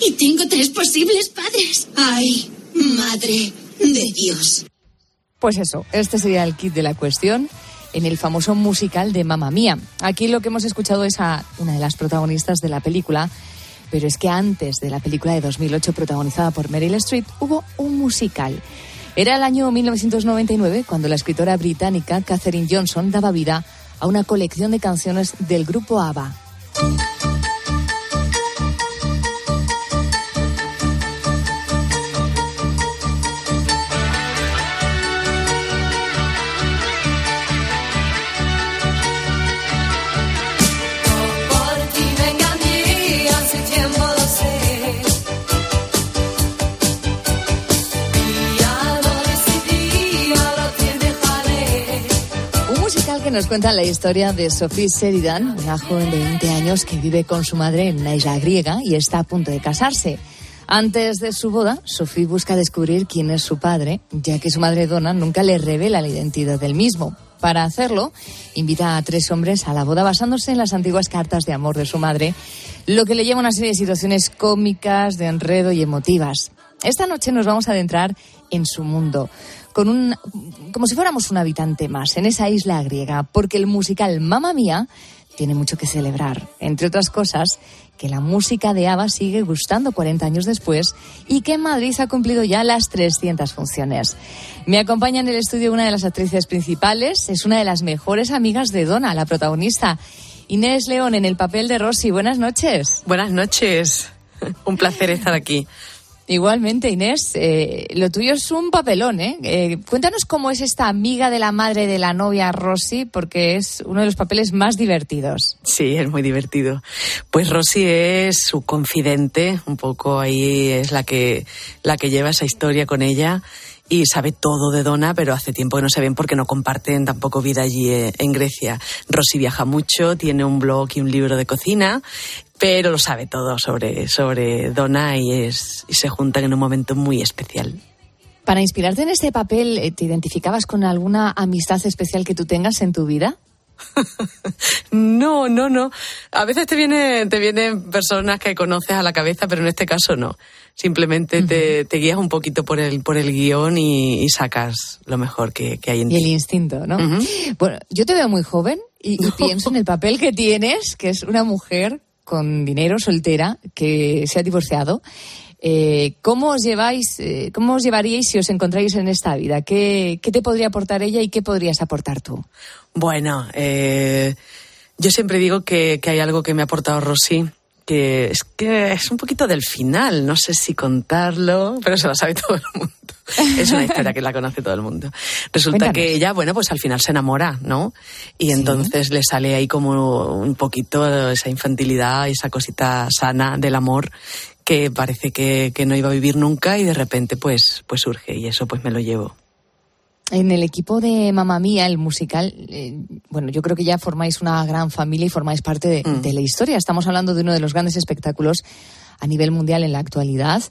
y tengo tres posibles padres. Ay, madre de Dios. Pues eso, este sería el kit de la cuestión en el famoso musical de Mamma Mía. Aquí lo que hemos escuchado es a una de las protagonistas de la película, pero es que antes de la película de 2008 protagonizada por Meryl Streep hubo un musical. Era el año 1999 cuando la escritora británica Catherine Johnson daba vida a una colección de canciones del grupo ABBA. Nos cuenta la historia de Sophie Sheridan, una joven de 20 años que vive con su madre en una isla griega y está a punto de casarse. Antes de su boda, Sophie busca descubrir quién es su padre, ya que su madre Donna nunca le revela la identidad del mismo. Para hacerlo, invita a tres hombres a la boda basándose en las antiguas cartas de amor de su madre, lo que le lleva a una serie de situaciones cómicas, de enredo y emotivas. Esta noche nos vamos a adentrar en su mundo, con un, como si fuéramos un habitante más en esa isla griega, porque el musical Mamma Mía tiene mucho que celebrar. Entre otras cosas, que la música de ABBA sigue gustando 40 años después y que en Madrid ha cumplido ya las 300 funciones. Me acompaña en el estudio una de las actrices principales, es una de las mejores amigas de Donna, la protagonista. Inés León en el papel de Rosy. Buenas noches. Buenas noches. Un placer estar aquí. Igualmente, Inés, eh, lo tuyo es un papelón, ¿eh? ¿eh? Cuéntanos cómo es esta amiga de la madre de la novia Rosy, porque es uno de los papeles más divertidos. Sí, es muy divertido. Pues Rosy es su confidente, un poco ahí es la que, la que lleva esa historia con ella y sabe todo de Donna, pero hace tiempo que no se ven porque no comparten tampoco vida allí eh, en Grecia. Rosy viaja mucho, tiene un blog y un libro de cocina, pero lo sabe todo sobre, sobre Donna y, es, y se juntan en un momento muy especial. Para inspirarte en este papel, eh, ¿te identificabas con alguna amistad especial que tú tengas en tu vida? no, no, no. A veces te, viene, te vienen personas que conoces a la cabeza, pero en este caso no. Simplemente te, guías un poquito por el, por el guion y, sacas lo mejor que, hay en ti. Y el instinto, ¿no? Bueno, yo te veo muy joven y, pienso en el papel que tienes, que es una mujer con dinero, soltera, que se ha divorciado. Eh, ¿Cómo os lleváis, eh, cómo os llevaríais si os encontráis en esta vida? ¿Qué, qué te podría aportar ella y qué podrías aportar tú? Bueno, eh, yo siempre digo que, que, hay algo que me ha aportado Rosy, que es que es un poquito del final, no sé si contarlo, pero se lo sabe todo el mundo. Es una historia que la conoce todo el mundo. Resulta que ella, bueno, pues al final se enamora, ¿no? Y entonces le sale ahí como un poquito esa infantilidad, esa cosita sana del amor que parece que, que no iba a vivir nunca y de repente pues, pues surge y eso pues me lo llevo. En el equipo de Mamá Mía, el musical, eh, bueno, yo creo que ya formáis una gran familia y formáis parte mm. de, la historia. Estamos hablando de uno de los grandes espectáculos a nivel mundial en la actualidad.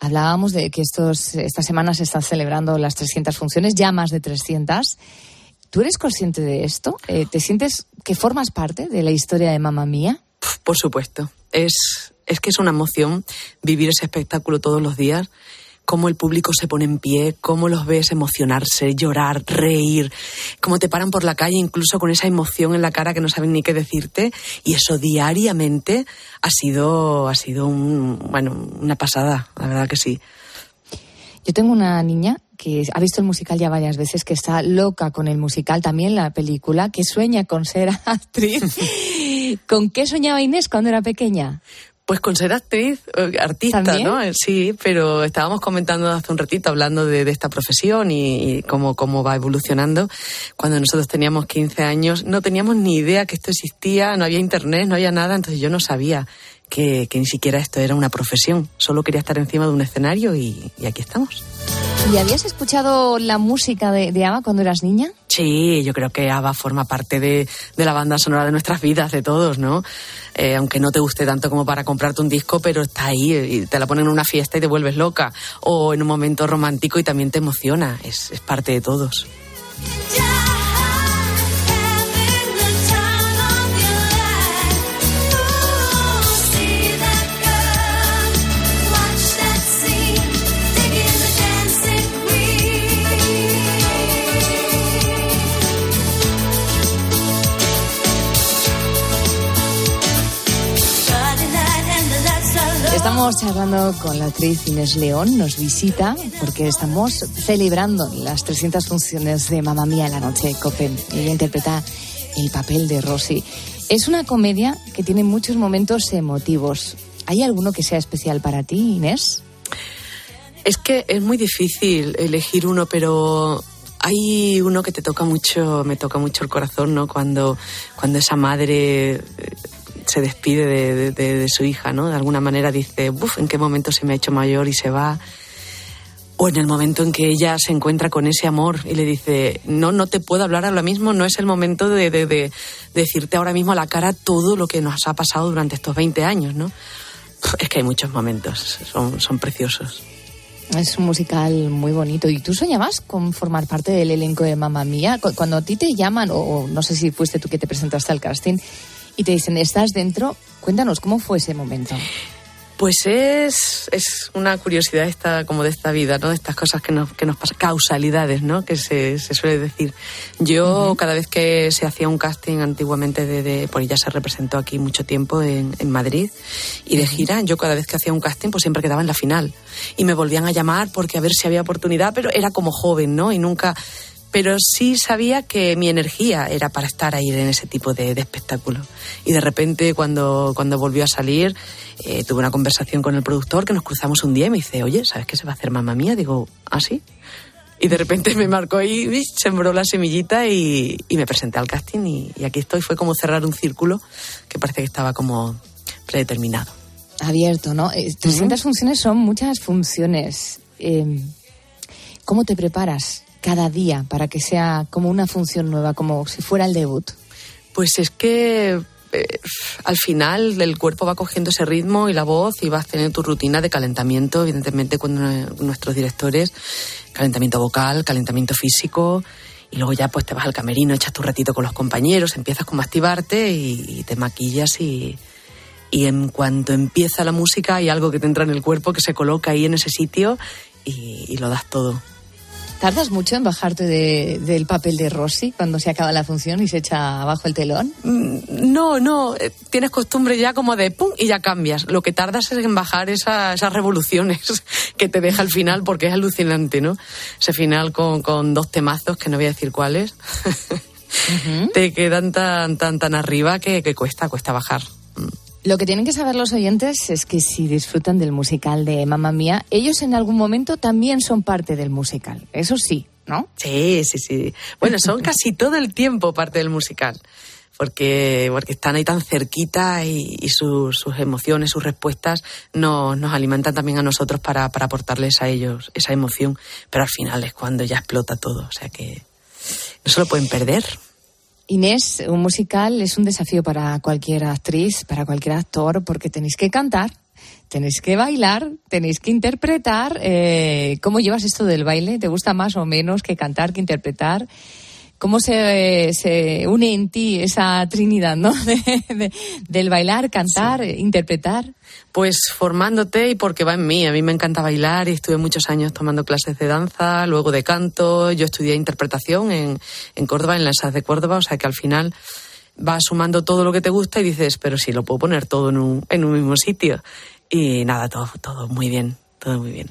Hablábamos de que estos, esta semana se están celebrando las 300 funciones, ya más de 300. ¿Tú eres consciente de esto? Eh, ¿Te sientes que formas parte de la historia de Mamá Mía? Por supuesto. Es, es que es una emoción vivir ese espectáculo todos los días cómo el público se pone en pie, cómo los ves emocionarse, llorar, reír, cómo te paran por la calle incluso con esa emoción en la cara que no saben ni qué decirte y eso diariamente ha sido ha sido un, bueno, una pasada, la verdad que sí. Yo tengo una niña que ha visto el musical ya varias veces, que está loca con el musical, también la película, que sueña con ser actriz. ¿Con qué soñaba Inés cuando era pequeña? Pues con ser actriz, eh, artista, ¿no? Eh, sí, pero estábamos comentando hace un ratito, hablando de, esta profesión y, cómo, cómo va evolucionando. Cuando nosotros teníamos 15 años, no teníamos ni idea que esto existía, no había internet, no había nada, entonces yo no sabía que, ni siquiera esto era una profesión. Solo quería estar encima de un escenario y, aquí estamos. ¿Y habías escuchado la música de, de ABBA cuando eras niña? Sí, yo creo que ABBA forma parte de, la banda sonora de nuestras vidas, de todos, ¿no? Eh, aunque no te guste tanto como para comprarte un disco, pero está ahí y te la ponen en una fiesta y te vuelves loca. O en un momento romántico y también te emociona. Es, es parte de todos. Estamos charlando con la actriz Inés León, nos visita porque estamos celebrando las 300 funciones de Mamá Mía en la noche de Copen. Ella interpreta el papel de Rosy. Es una comedia que tiene muchos momentos emotivos. ¿Hay alguno que sea especial para ti, Inés? Es que es muy difícil elegir uno, pero hay uno que te toca mucho, me toca mucho el corazón, ¿no? Cuando, cuando esa madre se despide de, su hija, ¿no? De alguna manera dice, uff, ¿en qué momento se me ha hecho mayor y se va? O en el momento en que ella se encuentra con ese amor y le dice, no, no te puedo hablar ahora mismo, no es el momento de, de- de decirte ahora mismo a la cara todo lo que nos ha pasado durante estos 20 años, ¿no? Es que hay muchos momentos, son, preciosos. Es un musical muy bonito. ¿Y tú soñabas con formar parte del elenco de Mamma Mía? Cu- Cuando a ti te llaman, o, o no sé si fuiste tú que te presentaste al casting, y te dicen, estás dentro, cuéntanos, ¿cómo fue ese momento? Pues es, es una curiosidad esta, como de esta vida, ¿no? De estas cosas que nos, que nos pasan, causalidades, ¿no? Que se, se suele decir. Yo, cada vez que se hacía un casting antiguamente de, de pues ya se representó aquí mucho tiempo en, en Madrid, y de gira, yo cada vez que hacía un casting, pues siempre quedaba en la final. Y me volvían a llamar porque a ver si había oportunidad, pero era como joven, ¿no? Y nunca, pero sí sabía que mi energía era para estar ahí en ese tipo de, de espectáculo. Y de repente, cuando, cuando volvió a salir, eh, tuve una conversación con el productor que nos cruzamos un día y me dice, oye, ¿sabes qué se va a hacer mamá mía? Digo, ¿ah, sí? Y de repente me marcó ¡uy! sembró la semillita y, y me presenté al casting y, y aquí estoy. Fue como cerrar un círculo que parece que estaba como predeterminado. Abierto, ¿no? Eh, 300 funciones son muchas funciones. Eh, ¿Cómo te preparas cada día para que sea como una función nueva, como si fuera el debut? Pues es que eh, al final el cuerpo va cogiendo ese ritmo y la voz y vas teniendo tu rutina de calentamiento, evidentemente con nuestros directores, calentamiento vocal, calentamiento físico y luego ya pues te vas al camerino, echas tu ratito con los compañeros, empiezas como a activarte y, te maquillas y, y en cuanto empieza la música hay algo que te entra en el cuerpo que se coloca ahí en ese sitio y lo das todo. ¿Tardas mucho en bajarte de- del papel de Rosy cuando se acaba la función y se echa abajo el telón? Mm, No, no, eh, tienes costumbre ya como de pum y ya cambias. Lo que tardas es en bajar esa- esas revoluciones que te deja el final porque es alucinante, ¿no? Ese final con, con dos temazos que no voy a decir cuáles. te quedan tan, tan, tan arriba que, que cuesta, cuesta bajar. Lo que tienen que saber los oyentes es que si disfrutan del musical de Mamma Mía, ellos en algún momento también son parte del musical. Eso sí, ¿no? Sí, sí, sí. Bueno, son casi todo el tiempo parte del musical. Porque, porque están ahí tan cerquita y, y sus, sus emociones, sus respuestas nos, nos alimentan también a nosotros para, para aportarles a ellos esa emoción. Pero al final es cuando ya explota todo. O sea que no se lo pueden perder. Inés, un musical es un desafío para cualquier actriz, para cualquier actor, porque tenéis que cantar, tenéis que bailar, tenéis que interpretar. Eh, ¿Cómo llevas esto del baile? ¿Te gusta más o menos que cantar, que interpretar? ¿Cómo se, se une en ti esa trinidad, ¿no? De- de- del bailar, cantar, interpretar. Pues formándote y porque va en mí. A mí me encanta bailar y estuve muchos años tomando clases de danza, luego de canto. Yo estudié interpretación en, en Córdoba, en la ESAD de Córdoba, o sea que al final vas sumando todo lo que te gusta y dices, pero sí, lo puedo poner todo en un, en un mismo sitio. Y nada, todo, todo muy bien, todo muy bien.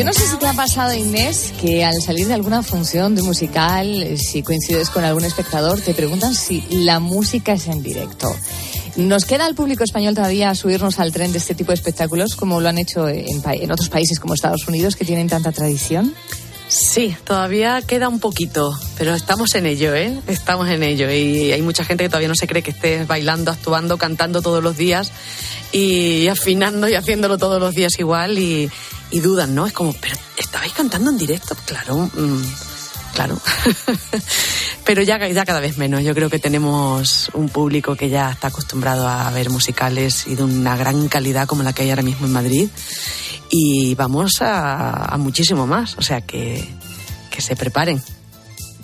Yo no sé si te ha pasado, Inés, que al salir de alguna función de musical, si coincides con algún espectador, te preguntan si la música es en directo. ¿Nos queda al público español todavía subirnos al tren de este tipo de espectáculos, como lo han hecho en, en otros países como Estados Unidos, que tienen tanta tradición? Sí, todavía queda un poquito, pero estamos en ello, ¿eh? Estamos en ello y hay mucha gente que todavía no se cree que estés bailando, actuando, cantando todos los días y afinando y haciéndolo todos los días igual y, y dudan, ¿no? Es como, pero ¿estabais cantando en directo? Claro, mm, claro. pero ya, cada vez menos. Yo creo que tenemos un público que ya está acostumbrado a ver musicales y de una gran calidad como la que hay ahora mismo en Madrid y vamos a, a muchísimo más, o sea que, que se preparen.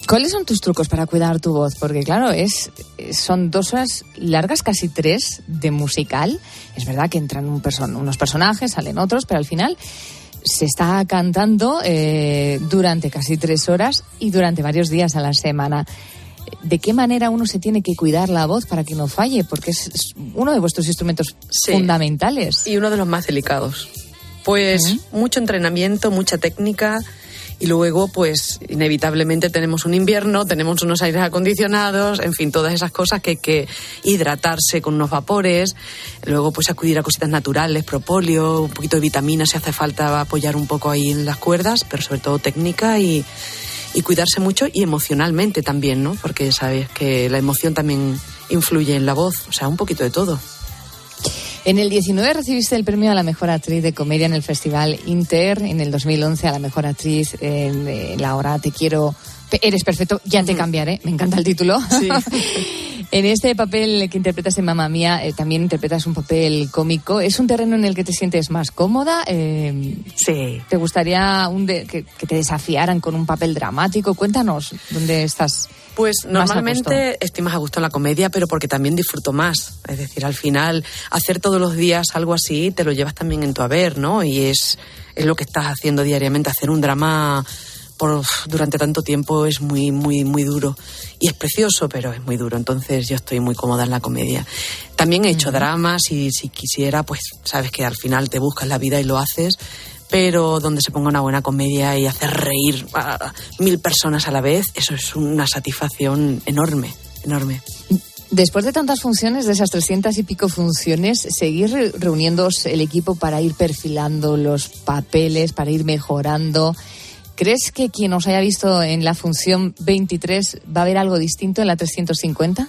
¿Cuáles son tus trucos para cuidar tu voz? Porque claro, es son dos horas largas, casi tres, de musical. Es verdad que entran un person- unos personajes, salen otros, pero al final se está cantando eh, durante casi tres horas y durante varios días a la semana. ¿De qué manera uno se tiene que cuidar la voz para que no falle? Porque es uno de vuestros instrumentos Sí. fundamentales. Y uno de los más delicados. Pues mucho entrenamiento, mucha técnica Y luego, pues, inevitablemente tenemos un invierno, tenemos unos aires acondicionados, en fin, todas esas cosas que hay que hidratarse con unos vapores. Luego, pues, acudir a cositas naturales, propóleo, un poquito de vitamina si hace falta apoyar un poco ahí en las cuerdas, pero sobre todo técnica y, y cuidarse mucho y emocionalmente también, ¿no? Porque sabes que la emoción también influye en la voz, o sea, un poquito de todo. En el 19 recibiste el premio a la mejor actriz de comedia en el Festival Inter, en el 2011 a la mejor actriz en, La Hora Te Quiero. Eres perfecto, ya te cambiaré, me encanta el título. en este papel que interpretas en Mamma Mía, eh, también interpretas un papel cómico. ¿Es un terreno en el que te sientes más cómoda? Eh, sí. ¿Te gustaría un de- que, que te desafiaran con un papel dramático? Cuéntanos, ¿dónde estás? Pues normalmente estoy más a gusto en la comedia, pero porque también disfruto más. Es decir, al final, hacer todos los días algo así te lo llevas también en tu haber, ¿no? Y es, es lo que estás haciendo diariamente. Hacer un drama por, durante tanto tiempo es muy, muy, muy duro. Y es precioso, pero es muy duro. Entonces yo estoy muy cómoda en la comedia. También he hecho dramas y si quisiera, pues sabes que al final te buscas la vida y lo haces. Pero donde se ponga una buena comedia y hacer reír a mil personas a la vez, eso es una satisfacción enorme, enorme. Después de tantas funciones, de esas 300 y pico funciones, ¿seguir re- reuniéndoos el equipo para ir perfilando los papeles, para ir mejorando? ¿Crees que quien os haya visto en la función 23 va a ver algo distinto en la 350?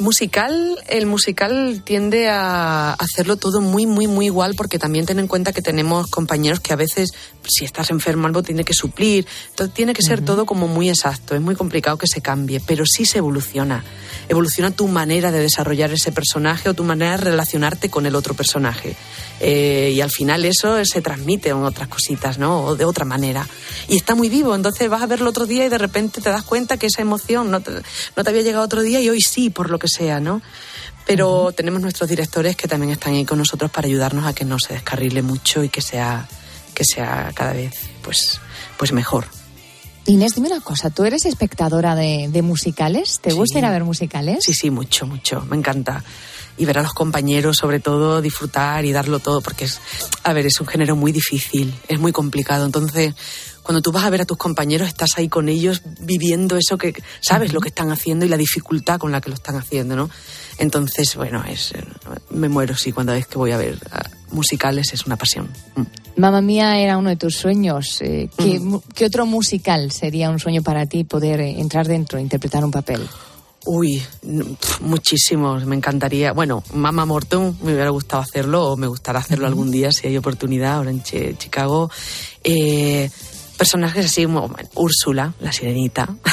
Musical, el musical tiende a hacerlo todo muy, muy, muy igual porque también ten en cuenta que tenemos compañeros que a veces, si estás enfermo, algo tiene que suplir. Entonces tiene que ser todo como muy exacto. Es muy complicado que se cambie, pero sí se evoluciona. Evoluciona tu manera de desarrollar ese personaje o tu manera de relacionarte con el otro personaje. Eh, y al final eso se transmite en otras cositas, ¿no? O de otra manera. Y está muy vivo. Entonces vas a verlo otro día y de repente te das cuenta que esa emoción no te, no te había llegado otro día y hoy sí, por lo que sea, ¿no? Pero tenemos nuestros directores que también están ahí con nosotros para ayudarnos a que no se descarrile mucho y que sea, que sea cada vez pues, pues mejor. Inés, dime una cosa, ¿tú eres espectadora de, de musicales? ¿Te Sí. gusta ir a ver musicales? Sí, sí, mucho, mucho. Me encanta. Y ver a los compañeros, sobre todo, disfrutar y darlo todo, porque es, a ver, es un género muy difícil, es muy complicado. Entonces, cuando tú vas a ver a tus compañeros, estás ahí con ellos viviendo eso que sabes lo que están haciendo y la dificultad con la que lo están haciendo, ¿no? Entonces, bueno, es, me muero, sí, cuando vez que voy a ver ah, musicales es una pasión. Mm. Mamma Mía era uno de tus sueños. Eh, ¿qué, mu- qué otro musical sería un sueño para ti poder entrar dentro interpretar un papel? Uy, muchísimos, me encantaría. Bueno, Mama Morton, me hubiera gustado hacerlo o me gustará hacerlo algún día si hay oportunidad ahora en Chi- Chicago. Eh, personajes así como bueno, Úrsula, la sirenita.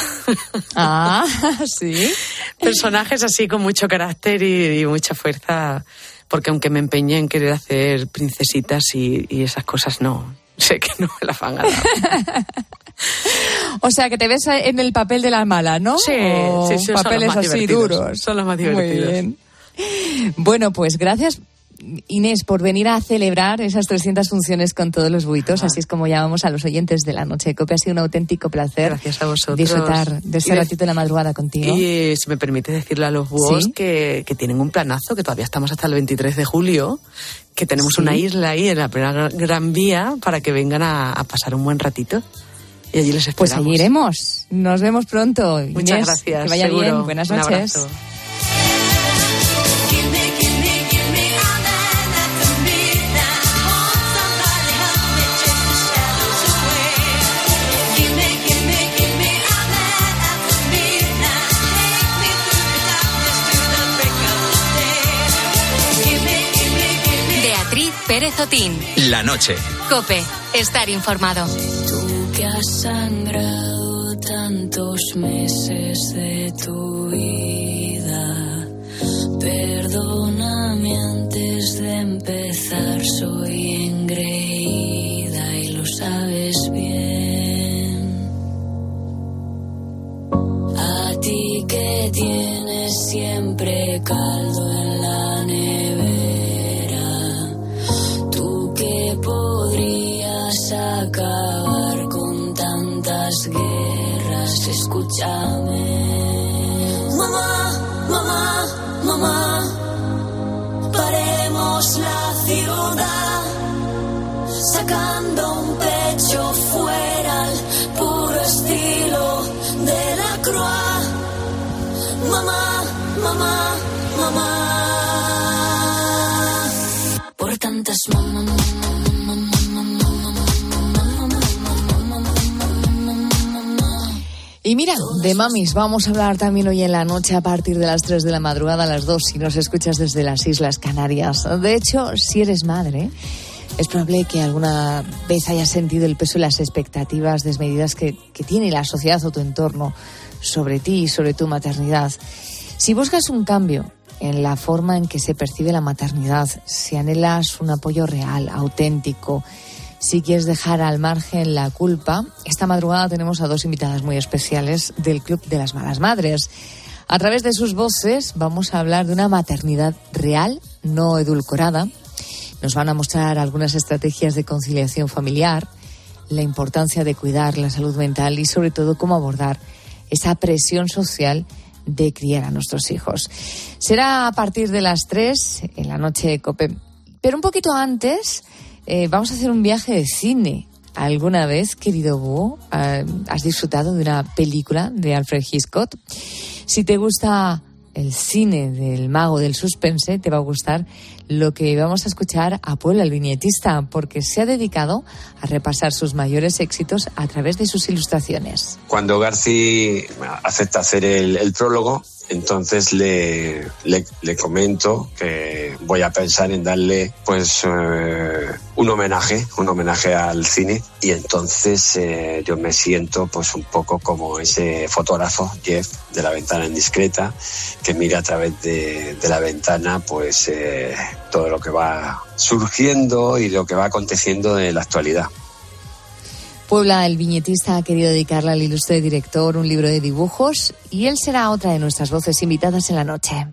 Ah, sí. personajes así con mucho carácter y, y mucha fuerza, porque aunque me empeñé en querer hacer princesitas y, y esas cosas, no, sé que no me las van a dar. O sea, que te ves en el papel de la mala, ¿no? Sí, O sí, sí, son los papeles más así duros. Son los más Muy divertidos. bien. Bueno, pues gracias. Inés, por venir a celebrar esas 300 funciones con todos los buitos, así es como llamamos a los oyentes de la noche de Cope. Ha sido un auténtico placer Gracias a vosotros. disfrutar de ese ratito de la madrugada contigo. Y si me permite decirle a los búhos Sí. que, que tienen un planazo, que todavía estamos hasta el 23 de julio, que tenemos Sí. una isla ahí en la primera gran vía para que vengan a, a pasar un buen ratito. Y allí les Pues esperamos. allí iremos. Nos vemos pronto. Muchas Inés, gracias. Que vaya seguro. bien. Buenas Un noches. abrazo. Beatriz Pérez Otín. La noche. Cope. Estar informado. Que has sangrado tantos meses de tu vida. Perdóname antes de empezar, soy engreída y lo sabes bien. A ti que tienes siempre caldo 想你 Y mira, de mamis vamos a hablar también hoy en la noche a partir de las 3 de la madrugada a las 2 si nos escuchas desde las Islas Canarias. De hecho, si eres madre, es probable que alguna vez hayas sentido el peso de las expectativas desmedidas que, que tiene la sociedad o tu entorno sobre ti y sobre tu maternidad. Si buscas un cambio en la forma en que se percibe la maternidad, si anhelas un apoyo real, auténtico, si quieres dejar al margen la culpa, esta madrugada tenemos a dos invitadas muy especiales del Club de las Malas Madres. A través de sus voces vamos a hablar de una maternidad real, no edulcorada. Nos van a mostrar algunas estrategias de conciliación familiar, la importancia de cuidar la salud mental y sobre todo cómo abordar esa presión social de criar a nuestros hijos. Será a partir de las 3 en la noche de COPE. Pero un poquito antes eh, vamos a hacer un viaje de cine. ¿Alguna vez, querido Búho, eh, has disfrutado de una película de Alfred Hitchcock? Si te gusta el cine del mago del suspense, te va a gustar lo que vamos a escuchar a Puebla, el viñetista, porque se ha dedicado a repasar sus mayores éxitos a través de sus ilustraciones. Cuando Garci acepta hacer el, el prólogo, entonces le, le, comento que voy a pensar en darle pues eh, un homenaje, un homenaje al cine y entonces eh, yo me siento pues un poco como ese fotógrafo Jeff de la ventana indiscreta que mira a través de, de la ventana pues eh, todo lo que va surgiendo y lo que va aconteciendo en la actualidad. Puebla, el viñetista, ha querido dedicarle al ilustre director un libro de dibujos y él será otra de nuestras voces invitadas en la noche.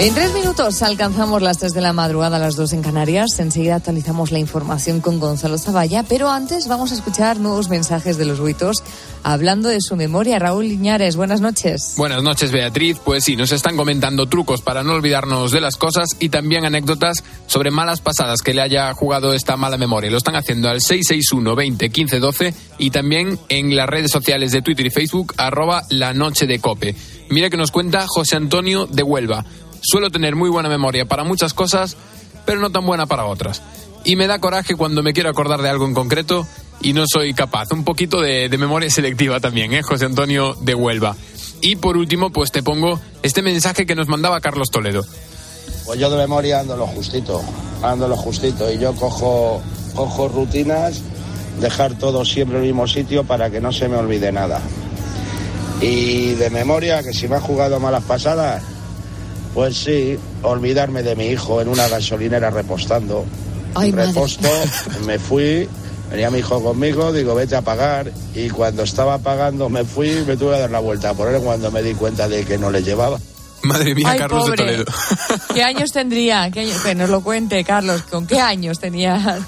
En tres minutos alcanzamos las tres de la madrugada a las dos en Canarias. Enseguida actualizamos la información con Gonzalo Zavalla, pero antes vamos a escuchar nuevos mensajes de los buitos hablando de su memoria. Raúl Liñares, buenas noches. Buenas noches, Beatriz. Pues sí, nos están comentando trucos para no olvidarnos de las cosas y también anécdotas sobre malas pasadas que le haya jugado esta mala memoria. Lo están haciendo al 661 20 15 12 y también en las redes sociales de Twitter y Facebook, arroba la noche de cope. Mira que nos cuenta José Antonio de Huelva. Suelo tener muy buena memoria para muchas cosas, pero no tan buena para otras. Y me da coraje cuando me quiero acordar de algo en concreto y no soy capaz. Un poquito de, de memoria selectiva también, ¿eh? José Antonio de Huelva. Y por último, pues te pongo este mensaje que nos mandaba Carlos Toledo. Pues yo de memoria ando lo justito, ando lo justito. Y yo cojo, cojo rutinas, dejar todo siempre en el mismo sitio para que no se me olvide nada. Y de memoria, que si me ha jugado malas pasadas, pues sí, olvidarme de mi hijo en una gasolinera repostando. Ay, madre. Reposto, me fui, venía mi hijo conmigo, digo, vete a pagar. Y cuando estaba pagando, me fui y me tuve que dar la vuelta por él cuando me di cuenta de que no le llevaba. Madre mía, Ay, Carlos pobre. de Toledo. ¿Qué años tendría? ¿Qué años? Que nos lo cuente, Carlos. ¿Con qué años tenía?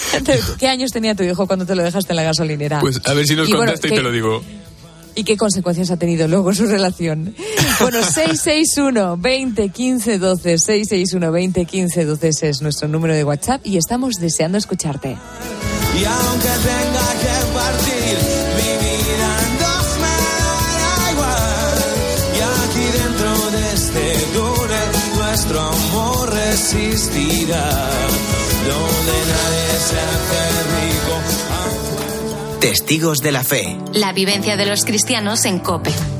¿Qué años tenía tu hijo cuando te lo dejaste en la gasolinera? Pues a ver si nos Y bueno, contesta y ¿qué- te lo digo. ¿Y qué consecuencias ha tenido luego su relación? Bueno, 661 20 15 12, 661 20 15 12 ese es nuestro número de WhatsApp y estamos deseando escucharte. Y aunque tenga que partir mi vida en dos me igual. Y aquí dentro de este túnel nuestro amor resistirá. Donde nadie se hace rico. Testigos de la fe. La vivencia de los cristianos en COPE.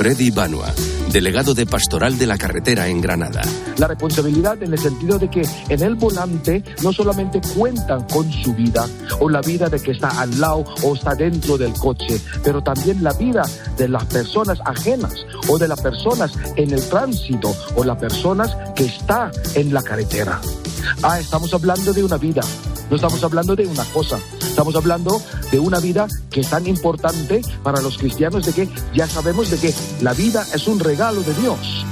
Freddy Banua, delegado de Pastoral de la Carretera en Granada. La responsabilidad en el sentido de que en el volante no solamente cuentan con su vida o la vida de que está al lado o está dentro del coche, pero también la vida de las personas ajenas o de las personas en el tránsito o las personas que está en la carretera. Ah, estamos hablando de una vida, no estamos hablando de una cosa, estamos hablando de una vida que es tan importante para los cristianos de que ya sabemos de que la vida es un regalo de Dios.